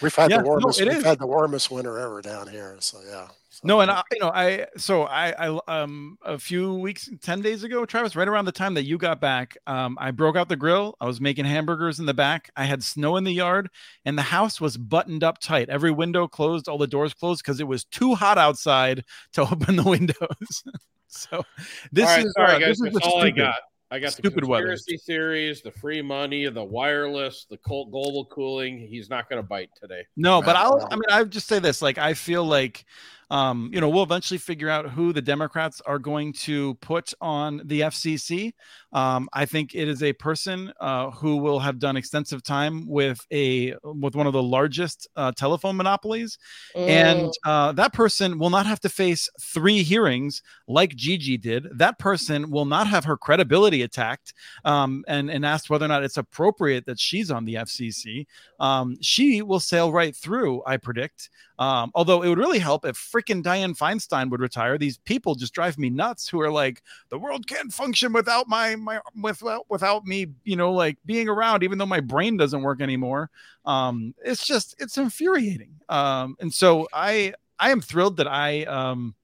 We've had Yeah, the warmest it we've is. had the warmest winter ever down here. So yeah. So- No, and I, you know, I so I, I um a few weeks, ten days ago, Travis, right around the time that you got back, um, I broke out the grill. I was making hamburgers in the back. I had snow in the yard, and the house was buttoned up tight. Every window closed, all the doors closed because it was too hot outside to open the windows. so this all right, is sorry uh, guys, this is all I got. I got stupid the weather. conspiracy theories, the free money, the wireless, the cold global cooling. He's not going to bite today. No, but I'll. I mean, I would just say this: like, I feel like, um, you know, we'll eventually figure out who the Democrats are going to put on the FCC. Um, I think it is a person uh, who will have done extensive time with a with one of the largest uh, telephone monopolies, and uh, that person will not have to face three hearings like Gigi did. That person will not have her credibility attacked um, and and asked whether or not it's appropriate that she's on the FCC. Um, she will sail right through, I predict. Um, although it would really help if freaking Dianne Feinstein would retire. These people just drive me nuts. Who are like, the world can't function without my my without without me, you know, like being around, even though my brain doesn't work anymore. Um, it's just it's infuriating. Um, and so I I am thrilled that I um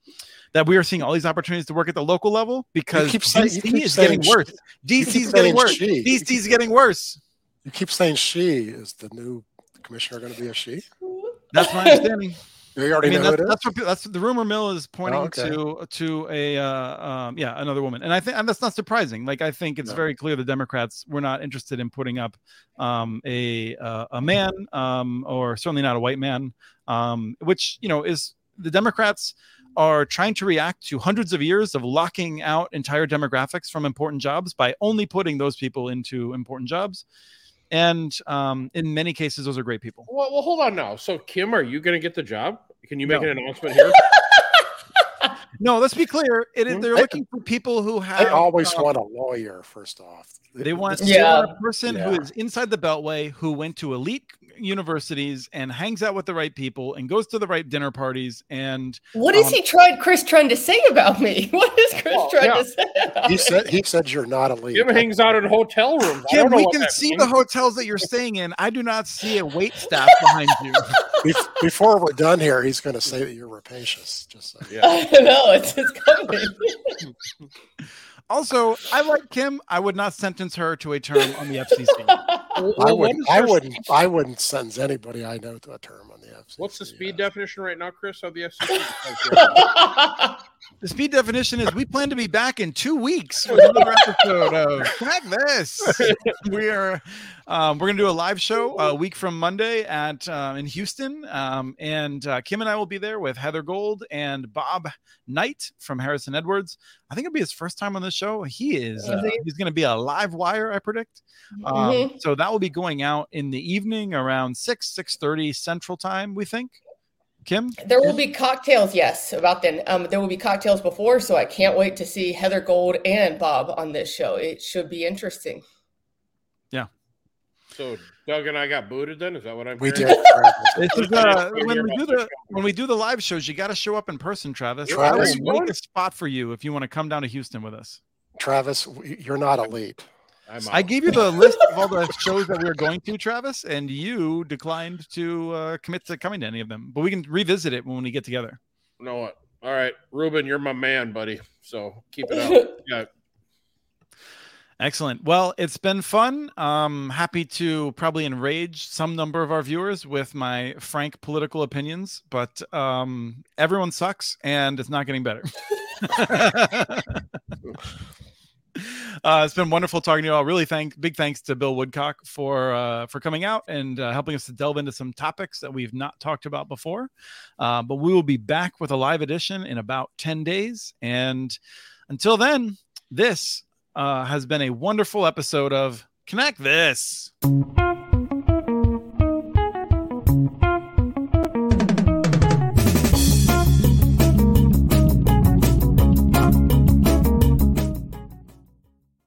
that we are seeing all these opportunities to work at the local level because saying- DC is getting worse. DC is getting worse. DC is getting worse. You keep saying she is the new commissioner going to be a she. That's my understanding. You I already mean, know that's, it is. that's what that's the rumor mill is pointing Oh, okay. to to a uh, um, yeah another woman, and I think and that's not surprising. Like I think it's No. very clear the Democrats were not interested in putting up um, a uh, a man um, or certainly not a white man, um, which you know is the Democrats are trying to react to hundreds of years of locking out entire demographics from important jobs by only putting those people into important jobs. And um, in many cases, those are great people. Well, well, hold on now. So, Kim, are you going to get the job? Can you make No. an announcement here? No, let's be clear. It is, they're They- looking for people who have. They always um, want a lawyer first off. They want, This- they Yeah. want a person who Yeah. is inside the Beltway, who went to elite universities and hangs out with the right people and goes to the right dinner parties. And What is Um, he trying, Chris, trying to say about me? What is Chris Well, trying yeah. to say about He said he said you're not a lead. Kim hangs out in hotel rooms. I Kim, don't know we can see means. the hotels that you're staying in. I do not see a wait staff behind you. Bef- Before we're done here, he's going to say that you're rapacious. Just so. Yeah. I know. It's, it's coming. Also, I like Kim. I would not sentence her to a term on the FCC. Well, I wouldn't. I wouldn't. I wouldn't sentence anybody I know to a term on the FCC. What's the speed yeah. definition right now, Chris, of the FCC? The speed definition is we plan to be back in two weeks with another episode of Crack This. We are um, we're gonna do a live show a week from Monday at uh, in Houston, um, and uh, Kim and I will be there with Heather Gold and Bob Knight from Harrison Edwards. I think it'll be his first time on the show. He is uh, he's gonna be a live wire, I predict. Um, Mhm. So that will be going out in the evening around six six thirty Central Time. We think. Kim, There will be cocktails, yes, about then. Um, there will be cocktails before, so I can't wait to see Heather Gold and Bob on this show. It should be interesting. Yeah so Doug and I got booted. Then is that what I'm? We hearing? did. Travis. This is uh, when we do the when we do the live shows, you got to show up in person, Travis. I Travis, make a spot for you if you want to come down to Houston with us. Travis, you're not elite. I'm I gave you the list of all the shows that we were going to, Travis, and you declined to uh, commit to coming to any of them. But we can revisit it when we get together. You know what? All right, Ruben, you're my man, buddy. So keep it up. Yeah. Excellent. Well, it's been fun. Um, happy to probably enrage some number of our viewers with my frank political opinions, but um, everyone sucks and it's not getting better. Uh, it's been wonderful talking to you all. Really, thank big thanks to Bill Woodcock for uh, for coming out and uh, helping us to delve into some topics that we've not talked about before. Uh, but we will be back with a live edition in about ten days, and until then, this uh, has been a wonderful episode of Connect This.